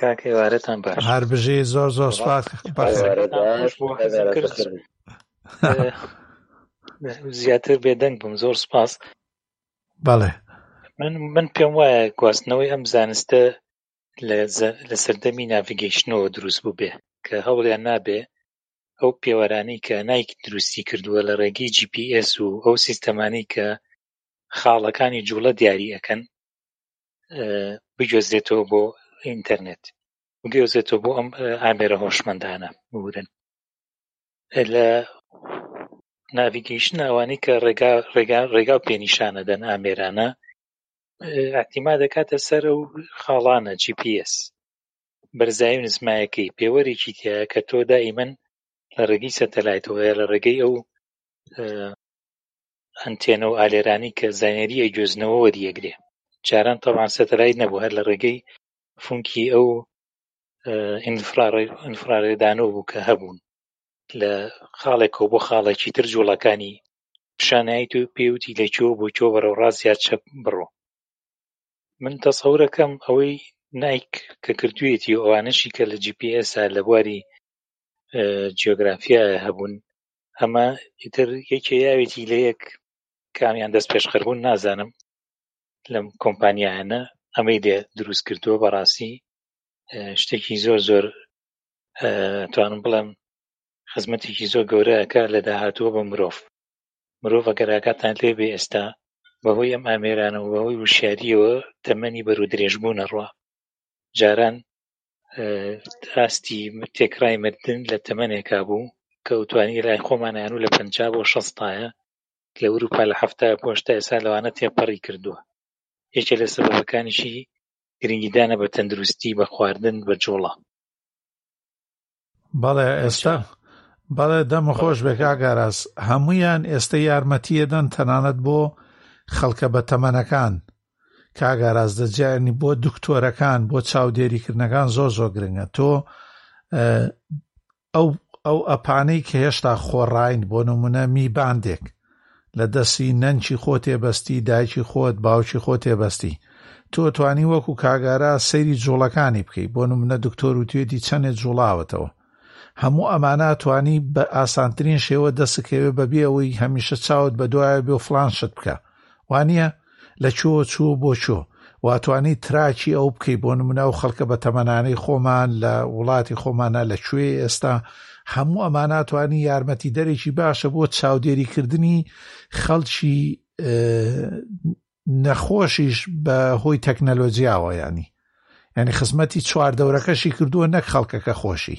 کاک ئێوارەتان باش هەر بژی زۆر زۆر سپاس زیاتر بێدەنگ بم زۆر سپاس بەڵێ من من پێم وایە گواستنەوەی ئەم زانستە لە سەردەمی ناڤگەیشنەوە دروست بوو بێ کە هەوڵیان نابێ ئەو پێوەرانی کە نایک دروستی کردووە لە ڕێگەی GPS و ئەو سیستەمانی کە خاڵەکانی جوڵە دیاری ئەەکەن بگوێزرێتەوە بۆ ئینتەرنێت بگوێزێتەوە بۆ ئەم ئامێرە هۆشمەندانە بورن لە ناویگەیشتن ئەوانی کە ڕێگا ڕێگا ڕێگا و پێنیشانە دەن ئامێرانە ئەتیما دەکاتە سەر و خاڵانە GPS بەرزایی و نزمایەکەی پێوەرێکی تیا کە تۆ دائیمەن لە ڕێگەی سەتەلایتەوەە لە ڕێگەی ئەو ئەنتێنە و ئالێرانی کە زانیاری ئەیگوێزنەوە وەریەگرێ جاران تەبان سەتەرایت نەبوو هەر لە ڕێگەی فونکی ئەو ئینفرارێدانە بوو کە هەبوون لە خاڵێکەوە بۆ خاڵێکی تر جوڵەکانی پیشانایت و پێوتی لە چۆ بۆ چۆ بەرەو ڕاست زیاد چەپ بڕۆ من تەسەورەکەم ئەوەی نایک کە کردوێتی و ئەوانەشی کە لە GPS لە بواری جیۆگرافیا هەبوون ئەمە ئیتر یەکێ یاوێکی لە یەک کامیان دەست پێشخەر بوون نازانم لەم کۆمپانیایانە ئەمەی لێ دروست کردووە بەڕاستی شتێکی زۆر زۆر توانم بڵێم خزمەتێکی زۆر گەورەکە لە داهاتووە بە مرۆڤ مرۆڤ گەراکاتان لێ بێ ئێستا بەهۆی ئەم ئامێرانەوە بەهۆی وشاریەوە تەمەنی بەرو درێژبوو نەڕوە جاران ئاستی تێکڕای مردن لە تەمەنێکا بوو کە ئەوتوانی لای خۆمانیان و لە پەنجا بۆ شەستایە لە وروپا لە حەفتا پۆشتا ئێسا لەوانە تێپەڕی کردووە یەکێ لە سەبەکانیشی گرنگیدانە بە تەندروستی بە خواردن بە جوڵە بەڵێ ئێستا بەڵێ دەمە خۆش بێک ئاگاراز هەمویان ئێستا یارمەتیەدەن تەنانەت بۆ خەڵکە بە تەمەنەکان کاگاراز دەجیانی بۆ دکتۆرەکان بۆ چاودێریکردنەکان زۆر زۆر گرنگە تۆ ئەو ئەو ئەپانەی کە هێشتا خۆڕین بۆ نمونە میباندێک لە دەسی نەنکی خۆ تێ بەستی دایکی خۆت باوکی خۆ تێ بەستی تۆ توانی وەکو کاگارا سەیری جوڵەکانی بکەی بۆ نمونە دکتۆر و توێتی چەندێ جوڵاوەتەوە هەموو ئەمانە توانی بە ئاسانترین شێوە دەسکەوێ بەبێ ئەوەی هەمیشە چاوت بە دوایە بێ و فلان شت بکە وانە لە چۆ چوو بۆ چۆ؟ واتوانی تراکی ئەو بکەی بۆ نمونە و خەڵکە بە تەمەنانەی خۆمان لە وڵاتی خۆمانە لە کوێ ئێستا هەموو ئەماناتوانی یارمەتی دەرێکی باشە بۆ چاودێریکردنی خەڵکی نەخۆشیش بە هۆی تەکنەلۆجیاوە ینی ینی خزمەتی چوار دەورەکەشی کردووە نەک خەڵکەکە خۆشی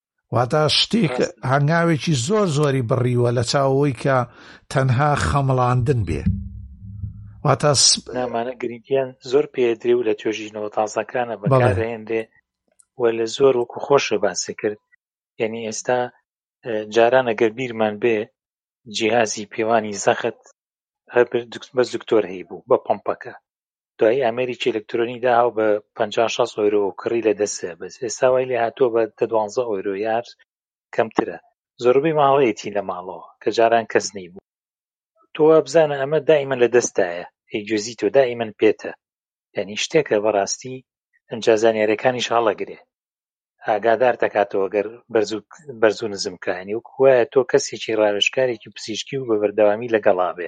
واتا شتێک هەنگاوێکی زۆر زۆری بڕیوە لە چاوەوەی کە تەنها خەمڵاندن بێ واتا نامانە گرنگیان زۆر پێدرێ و لە توێژینەوە تازەکانە بەکارهێنرێ و لە زۆر وەکو خۆشە باسی کرد یعنی ئێستا جاران ئەگەر بیرمان بێ جیازی پێوانی زەخت بەس دکتۆر هەی بوو بە پمپەکە دوایی ئامێرێکی ئەلکترۆنی داها و بە پەنجا شەست ئۆیرۆ کڕی لە دە سێ بەس ئێستا وای لێ هاتووە بە دە دوانزە ئۆیرۆ یار کەمترە زۆربەی ماڵیەتی لە ماڵەوە کە جاران کەس نەی بوو تۆ وابزانە ئەمە دائیمەن لە دەستایە هی گوێزی تۆ دائیمەن پێتە یعنی شتێکە بەڕاستی ئەجا زانیارەکانیش هەڵەگرێ ئاگادار دەکاتەوە گەر بەرزو نزم کانی وکوایە تۆ کەسێکی ڕاوێژکارێکی پزیشکی و بە بەردەوامی لەگەڵا بێ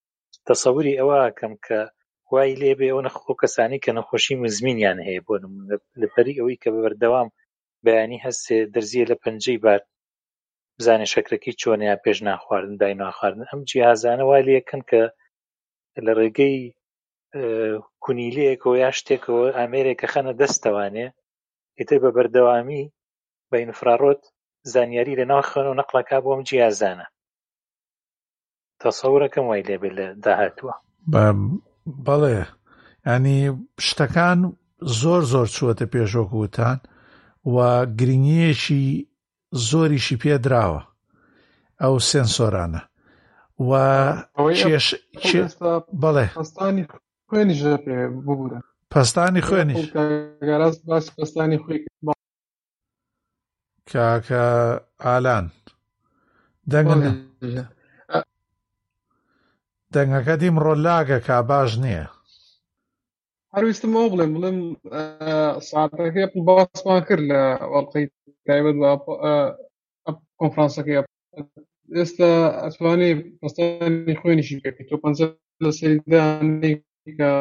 تەسەوری ئەوە ئەکەم کە وای لێ بێ ئەو نەخۆ کەسانی کە نەخۆشی مزمینیان هەیە بۆ نمونە لەپەری ئەوەی کە بە بەردەوام بەیانی هەستێ دەرزیە لە پەنجەی بات بزانێ شەکرەکەی چۆنە یا پێش ناخواردن دای ناخواردن ئەم جیهازانە وای لێ یەکەن کە لە ڕێگەی کونیلەیەکەوە یا شتێکەوە ئامێرێک کە خەنە دەستەوانێ ئیتر بە بەردەوامی بە ئینفراڕۆت زانیاری لە ناو خەن و نەقلەکە بۆم جیازانە تەسەورەکەم وای لێبێ لە داهاتووە بەڵێ ینی شتەکان زۆر زۆر چووەتە پێشۆک وتان و گرنگیەکی زۆریشی پێدراوە ئەو سنسۆرانە و بەڵێ پستانی خوێنی پستانی خوێنی کاکە ئالان دەنگ دەنگەکە دیم ڕۆلاگە کا باش نییە هەرویستم ئەو بڵێم بڵێم ساعتەکە باسمان کرد لە وەڵقی تایبەت بە کۆنفرانسەکە ئێستا ئەتوانێ پستانی خوێنیشی پێکە تۆ پەنج لە سەریدان کە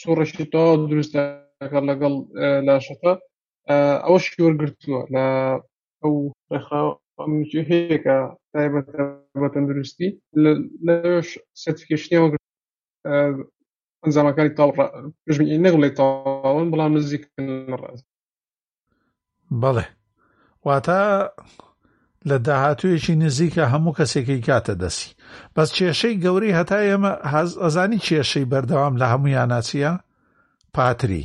سوڕشی تەواو دروستەکە لەگەڵ لاشەکە ئەوە شوەرگرتووە لە ئەو ڕێکخراوەیەکە تایبەت بە تەندروستی لەش سرتیفیکیشنی وەگر ئەنجامەکانی تاڵ پژمی نەگوڵێ تاون بەڵام نزیک ڕاز بەڵێ واتە لە داهاتوویەکی نزیکە هەموو کەسێکی کاتە دەسی بەس کێشەی گەورەی هەتا ئێمە ئەزانی کێشەی بەردەوام لە هەموو یاناچیە پاتری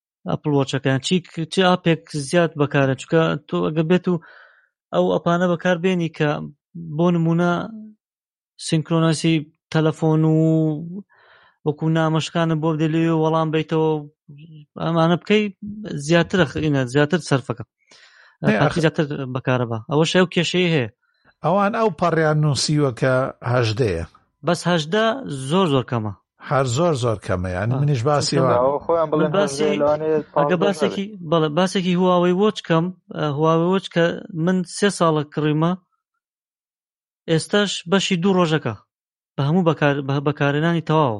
ئەپڵ وۆچەکان چی چ ئاپێک زیاد بەکارە چکە تۆ ئەگە بێت و ئەو ئەپانە بەکار بێنی کە بۆ نمونە سینکرۆناسی تەلەفۆن و وەکو نامەشکانە بۆ دەلێ وەڵام بیتەوە ئەمانە بکەی زیاترە خینە زیاتر سەرفەکە زیاتر بەکارە بە ئەوە شێو کێشەیە هەیە ئەوان ئەو پەڕیان نوسیوە کە هەژدەیە. بەس هەژدە زۆر زۆر کەمە. هەر زۆر زۆر کەمە یانی منیش باسی ئەگە باسێکی بەڵێ باسێکی هواوەی وۆچ کەم هواوەی وۆچ کە من سێ ساڵە کڕیمە ئێستاش بەشی دوو ڕۆژەکە بە هەموو بەکار بە بەکارێنانی تەواو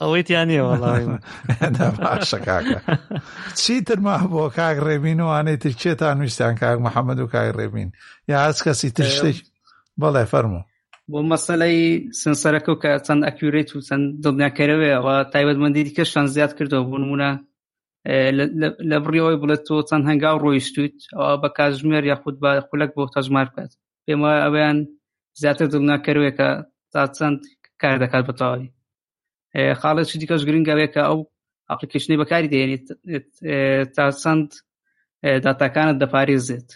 ئەوەی تیانە باشە کاکە چیتر ما بۆ کاک ڕێبین وانەی ترکێتان ویستان کاک محەممەد و کاک ڕێبین یا هەست کەسی تر شتێک بەڵێ فەرمو بۆ مەسلەی سنسەرەکە و کە چەند ئەکیورێت و چەند دڵنیاکەرەوەی ئەوە تایبەتمەندی دیکەشان زیاد کردەوە بوو نمونە لە بڕیەوەی بڵێت تۆ چەند هەنگاو ڕۆیشتویت ئەوە بە کاتژمێر یاخود بە خولەک بۆ تەژمار بکات پێم وایە ئەویان زیاتر دڵناکەروێکە تا چەند کار دەکات بە تەواوی خاڵێک چی دیکەش گرنگەوێت کە ئەو ئاپلیکیشنی بەکاری دێنیت تا چەند داتاکانت دەپارێزێت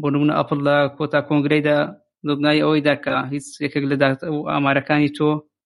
بۆ نمونە ئەپل لە کۆتا کۆنگرەیدا دڵنای ئەوەی داکە هیچ یەکێک لە دات و ئامارەکانی تۆ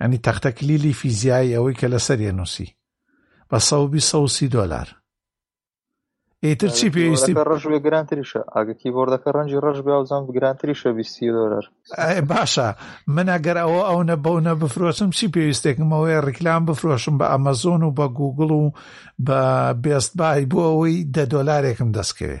یانی تەختە کلیلی فیزیایی ئەوەی کە لەسەریە نووسی بە سەد و بیست سەد و سی دۆلار ئیتر چی پێویستی کیبۆردەکە ڕەش بێ گرانتریشە ئاگە کیبۆردەکە ڕەنجی ڕەش بێ ئەوزان گرانتریشە بیستی دۆلار ئەی باشە من ئەگەر ئەوە ئەو نە بەو نە بفرۆشم چی پێویستێکمەوەی ڕیکلام بفرۆشم بە ئەمەزۆن و بە گوگڵ و بە بێست بای بۆ ئەوەی دە دۆلارێکم دەستکەوێ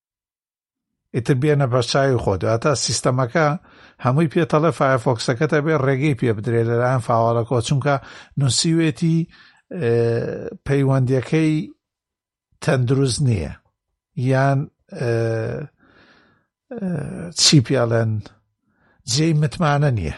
ئیتر بێنە بەرچاوی خۆت واتا سیستەمەکە هەمووی پێتەڵێ فایفۆکسەکەت ئەبێ ڕێگەی پێ بدرێت لەلایەن فاواڵەکۆ چونکە نووسیوێتی پەیوەندەکەی تەندروست نییە یان چی پێڵێن جێی متمانە نییە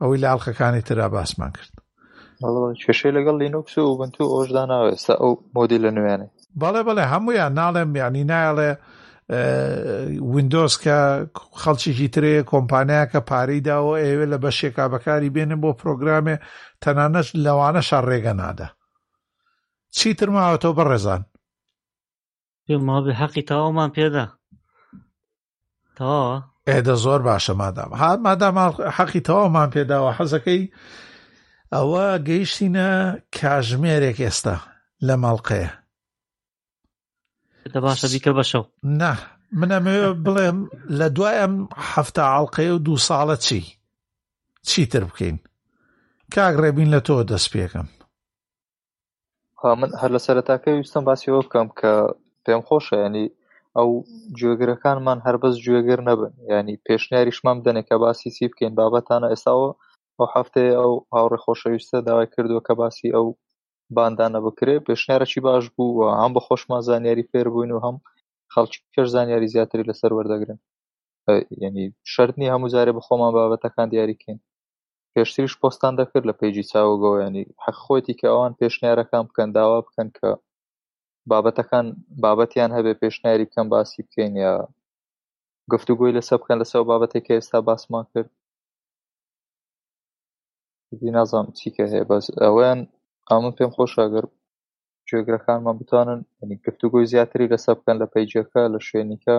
ئەوەی لە ئاڵلقەکانی تررا باسمان کرد کێشەی لەگەڵ لینوکس و ئوبنتو ئەوش داناوە ئێستا ئەو مۆدی لە نوێنێ بەڵێ بەڵێ هەمویان ناڵێم یعنی نایڵێ وینندۆز کە خەڵکیی ترەیە کۆمپانیا کە پارەی داوە ئەوێ لە بەشێکا بەکاری بێنن بۆ پرۆگرامێ تەنانەت لەوانە شار ڕێگە نادا چیتر ماوەتەوە بەڕێزان پێم ماوە حەقی تاوەمان پێدا تەواوە ئێدە زۆر باشە مادام ها مادام حەقی تەواومان پێداوە حەزەکەی ئەوە گەیشتینە کاژمێرێک ئێستا لە مەڵقەیە باشە بیکە بەشەو نا منە بڵێم لە دوای ئەم هەفتا ئاڵلقەیە و دوو ساڵە چی چیتر بکەین کاک ڕێبین لە تۆ دەست پێکەم من هەر لە سەرەتاکە ویستم باسی ئەوە بکەم کە پێم خۆشە ینی ئەو گوێگرەکانمان هەر بەس گوێگر نەبن ینی پێشنیاریشمان بدەنێ کە باسی چی بکەین بابەتانە ئێستاەوە ئەو هەفتەیە ئەو هاوڕێ خۆشەویستە داوای کردووە کە باسی ئەو باندانە بکرێ پێشنیارەکی باش بوو و هەم بە خۆشمان زانیاری فێر بووین و هەم خەڵکی کەش زانیاری زیاتری لەسەر وەردەگرن ینی شەرنی هەموو جارێ بە خۆمان بابەتەکان دیاریکەین پێشتریش پۆستان دەکرد لە پەیجی چاوە گۆیانی حەق خۆیەتی کە ئەوان پێشنیارەکان بکەن داوا بکەن کە بابەتەکان بابەتیان هەبێ پێشنیاری بکەن باسی بکەین یا گفتوگۆی لەسە بکەن لەسەر بابەتێکە ئێستا باسمان کرد نازانم چیکە هەیە بەس ئەویان ئەمن پێم خۆشەگەر گوێگرەکانمان بتوانن ینی گفتوگۆی زیاتری لەسە بکەن لە پەیجەکە لە شوێنیکە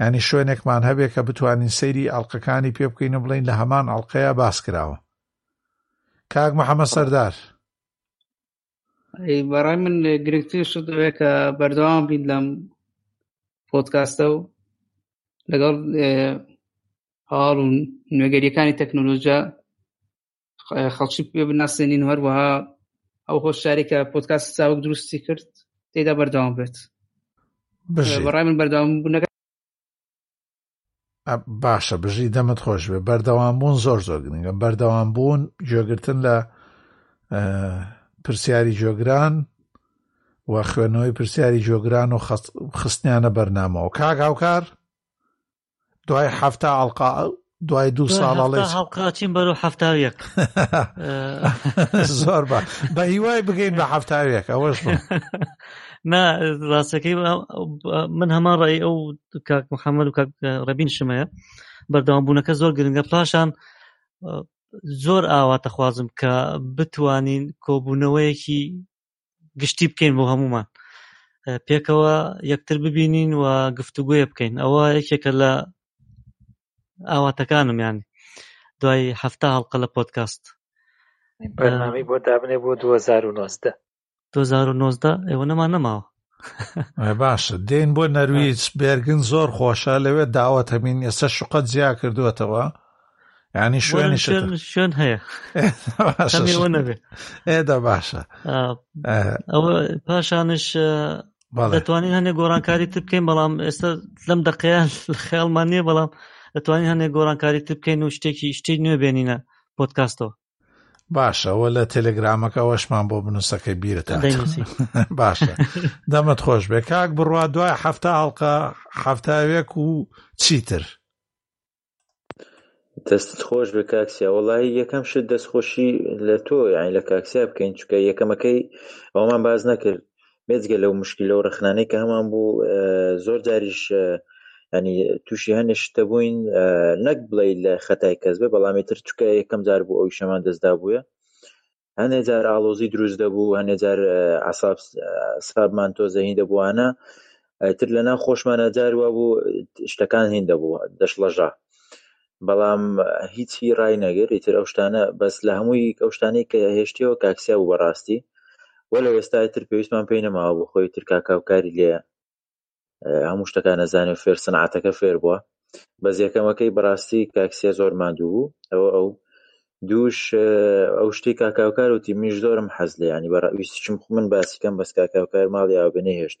یانی شوێنێکمان هەبێ کە بتوانین سەیری ئەڵلقەکانی پێ بکەین و بڵین لە هەمان ئەڵلقەیە باس کراوە کاک محەممە سەردار بەڕای من گرنگتر شت دەوێت کە بەردەوام بین لەم پۆتکاستە و لەگەڵ هاڵ و نوێگەریەکانی تەکنۆلۆژیا خەڵکی پێ بناسێنین و هەروەها ئەو هۆشارێکە پۆتکاسی چاوک دروستی کرد تێدا بەردەوام بێت بەڕای من بەردەوام بوونەکە باشە بژی دەمت خۆش بێ بەردەوام بوون زۆر زۆر گرنگە بەردەوام بوون گوێگرتن لە پرسیاری جۆگران و خوێنەوەی پرسیاری جۆگران و خستنیانە بەرنامەوە کاک هاوکار دوای هەفتا ئەڵقا دوای دوو ساڵڵێ هەڵقاچین بەرو هەفتاویەک زۆر بە بە هیوای بگەین بە هەفتاویەک ئەوەش نا ڕاستەکەی من هەمان ڕێی ئەو کاک محەممەد و کاک ڕەبین شمەیە بەردەوامبوونەکە زۆر گرنگە پاشان زۆر ئاواتەخوازم کە بتوانین کۆبوونەوەیەکی گشتی بکەین بۆ هەمومان پێکەوە یەکتر ببینین و گفتوگوێ بکەین ئەوە یەکێکە لە ئاواتەکانم یان دوای هەفتا هەڵقە لە پۆتکاست بەنامی بۆ دابنێ بۆ 2009 2009 ئێوە نەمان نەماوە باشە دێن بۆ نەرویج بێرگن زۆر خۆشە لەوێ داوەت هەمین ئێستا شوقە جیا کردوێتەوە ینی شوێنی شوێن هەیە ئێدا باشە ئەوە پاشانش دەتوانین هەنێک گۆرانکاری تر بکەین بەڵام ئێستا لەم دەقیان خیاڵمان نییە بەڵام دەتوانین هەنێک گۆرانکاری تر بکەین و شتێکی شتی نوێ بێنینە پۆتکاستەوە باشە وە لە تەلگرامەکە ئەوەشمان بۆ بنووسە کە بیرت باشە دەمت خۆش بێ کاک بڕوا دوای هەفتا هەڵقە هەفتاوێک و چیتر دەست خۆش بە کاکسیا وڵی یەکەم شت دەستخۆشی لە تۆ یان لە کاکسیا بکەین چکە یەکەمەکەی ئەومان باز نەکرد بێجگە لەو مشکلە و ڕەخنانەی کە هەمان بوو زۆر جاریش ینی تووشی هەنێ شتە بووین نەک بڵێ لە خەتای کەس بێ بەڵامی تر چکە یەکەم جار بوو ئەوی شەمان دەستدا بووە هەنێ جار ئاڵۆزی دروست دەبوو هەنێ جار عساب سابمان تۆ زەهین دەبووانە تر لە ناو خۆشمانە جار وا بوو شتەکان هین دەبوو دەشڵەژە بەڵام هیچی ڕای نەگر ئیتر ئەو شتانە بەس لە هەمووی ئەو شتانەی کە هێشتیەوە کاکسیا بوو بەڕاستی وە لە وێستای تر پێویستمان پێی نەماوە بۆ خۆی تر کاکاوکاری لێ هەموو شتەکان نەزانێ فێر سنعاتەکە فێر بووە بەس یەکەمەکەی بەڕاستی کاکسیا زۆر ماندوو بوو ئەوە ئەو دووش ئەو شتی کاکاوکار وتی منیش زۆرم حەز لێ ینی بەڕویستشم من باسیکەم بەس کاکاوکار ماڵی ئاوبێنەی هێشت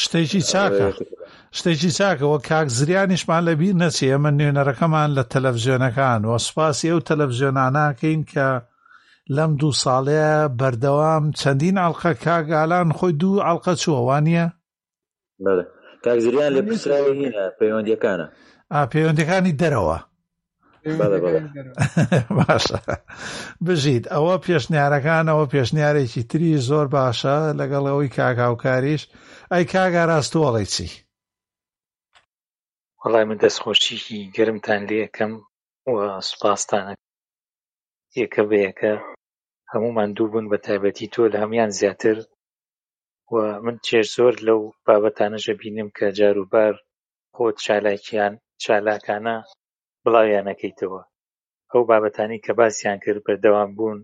شتێکی چاکە شتێکی چاکەوە کاک زریانیشمان لە بیر نەچێ ئەمە نوێنەرەکەمان لە تەلەڤزیۆنەکان و سوپاسی ئەو تەلەڤزیۆناناکەین کە لەم دوو ساڵەیە بەردەوام چەندین ئەڵلقە کاگالان خۆی دوو ئەڵلقە چووە وانە کاکزریان لە پرسراوی هینا پەیوەندیەکانە پەیوەندەکانی دەرەوە باشە بژیت ئەوە پێشنیارەکانەوە پێشنیارێکی تری زۆر باشە لەگەڵ ئەوەی کاکاوکاریش ئەی کاگاراستوەڵی چی وەڵای من دەستخۆشیی گەرمتان لەکەم و سوپاستانە یەکە بەیەکە هەمومان دوو بوون بە تایبەتی تۆ لە هەمان زیاتر و من چێژ زۆر لەو بابەتانەشە بینم کە جاروبار خۆ چالاکیان چالاکانە بڵاویان ئەکەیتەوە ئەو بابەتانەی کە باسیان کرد بەردەوام بوون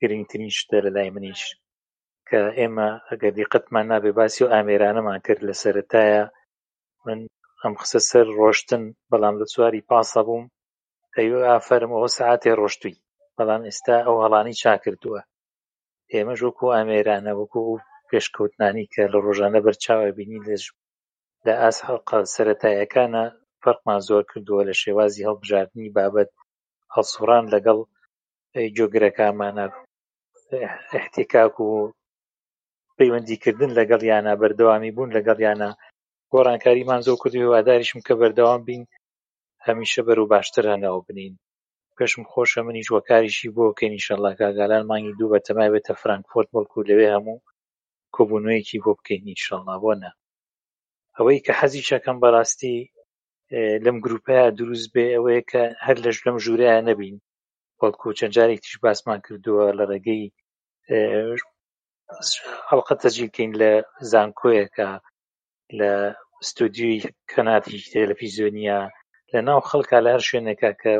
گرنگترین شتە لە لای منیش کە ئێمە ئەگەر دیقەتمان نابێ باسی و ئامێرانەمان کرد لە سەرەتایە من ئەم قسە سەر ڕۆشتن بەڵام لە چواری پاسە بووم ئەیوە ئافەرم ئەوە سعاتێ ڕۆشتوی بەڵام ئێستا ئەو هەڵانی چا کردووە ئێمەش وەکو ئامێرانە وەکو پێشکەوتنانی کە لە ڕۆژانە بەرچاوە بینی لە لە ئاست هەڵقە سەرەتاییەکانا فەرقمان زۆر کردووە لە شێوازی هەڵبژاردنی بابەت، هەڵسوڕان لەگەڵ گوێگرەکامانا، ئیحتیکاک و پەیوەندیکردن لەگەڵیانا، بەردەوامیبوون لەگەڵیانا، گۆڕانکاریمان زۆر کردووە، هیواداریشم کە بەردەوام بین هەمیشە بەرەو باشتر هەنگاو بنێین. پێشم خۆشە منیش وەکاریشی بۆ بکەین ئینشەڵا کاک ئالان مانگی دوو بەتەمای بێتە فرانکفۆرت بەڵکو لەوێ هەموو کۆبونەوەیەکی بۆ بکەین ئینشەڵا بۆ نا ئەوەی کە حەزیشەکەم بەڕاستی لەم گروپەیە دروست بێ ئەوەیە کە هەر لەش لەم ژورەیە نەبین بەڵکو چەند جارێک تیش باسمان کردووە لە ڕێگەی ئەڵقە تەجیکەین لە زانکۆیەکە لە ستۆدیوی کەناتی تەلەفیزیۆنیە لە ناو خەڵکە لە هەر شوێنێکە کە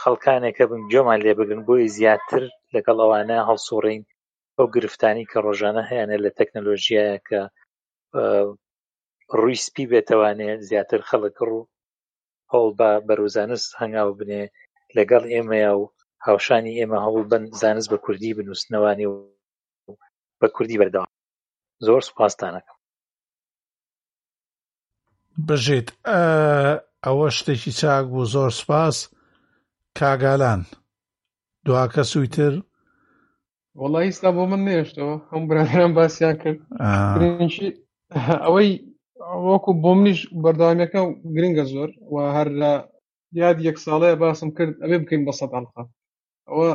خەڵکانێک هەبن گوێمان لێ بگرن بۆیە زیاتر لەگەڵ ئەوانە هەڵسوڕین ئەو گرفتانی کە ڕۆژانە هەیەە لە تەکنەلۆژیایە کە ڕووی سپی بێتوانێ زیاتر خەڵک ڕوو هەوڵ بە بەرەوزانست هەنگاو بنێ لەگەڵ ئێمەیە و هاوشانی ئێمە هەوڵ بن زانست بە کوردی بنووسنەوانی و بە کوردی بەردەوام زۆر سپاستانەکەم بژیت ئەوە شتێکی چاک بوو زۆر سپاس کاگالان دواکە سووی تر وڵی ئستا بۆ من نێشتەوە هەم برادران باسییان کرد ئەوەی وەکو بۆ منیش بەرداوامەکە گرنگە زۆر و هەر لە یاد یەک ساڵەیە باسم کرد ئەبێ بکەین بە سەد ئەڵقا ئەوە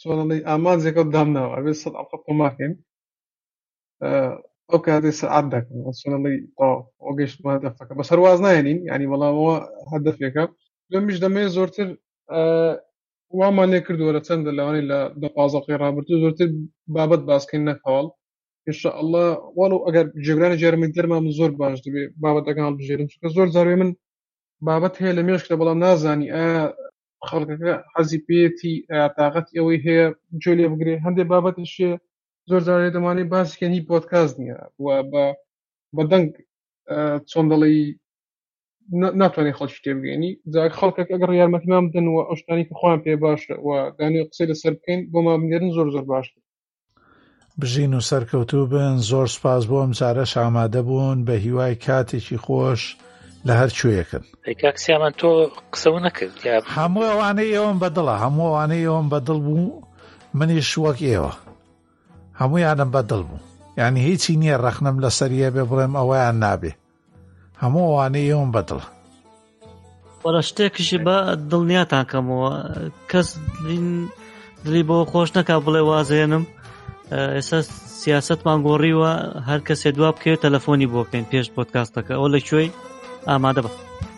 چۆنڵی ئامانجێکە دامناوە ئەبێ سەد ئەڵقە قۆماکەین ئەو کاتێ سعات دەکەن سنەڵی ئەو گەشتمان دەفەکە بەسەر واز نایێنین ینی بەڵامەوە هەر دەفێکە لەمیش دەمێ زۆرتر وامان لێ کردووە لە چەندە لەوانی لە دە پازەڵقی ڕابرتو زۆرتر بابەت باسکەین نەخواڵ انشاء الله وەڵو ئەگەر جێگرانی جارمی دەرمان زۆر باش دەبێ بابەتەکان هەڵبژێرم چکە زۆر جاروێ من بابەت هەیە لە مێشکە بەڵام نازانی ئا خەڵکەکە حەزی پێێتی تااقەت ئەوەی هەیە جۆ لێ بگرێ هەندێک بابەتیشێ زۆر جارێ دەمانێت باسکەن هی پۆتکاس نییە و بە بەدەنگ چۆن دەڵی ناتوانێت خەڵکی تێبگەێنی جا خەڵکەک ئەگەڕ یارمەتیمان بدەن و ئەوشتانی کە خۆیان پێ باشە و دانێ قسەی لەسەر بکەین بۆ مامنێرن زۆر زۆر باش بژین و سەرکەوتوو بن زۆر سپاس بۆ ئەم جارەش ئامادە بوون بە هیوای کاتێکی خۆش لە هەر کوێیەکن کاکسیامان تۆ قسە نەکرد هەموو ئەوانەی ئێوەم بەدڵە هەموو ئەوانەی ئێوەم بەدڵ بوو منیش وەک ئێوە هەموویانم بە دڵ بوو یعنی هیچی نییە ڕەخنم لەسەریە بێ بڵێم ئەوەیان نابێ هەموو ئەوانەی ئێوم بە دڵ وەرە شتێکشی بە دڵنیاتان کەمەوە کەس دلی بۆ خۆش نەکا بڵێ وازێنم ئێستا سیاستمان گۆڕیوە هەر کەسێ دوا بکەوێت تەلەفۆنی بۆکەین پێش پۆتکاستەکە ئەو لە کوێی ئامادە بە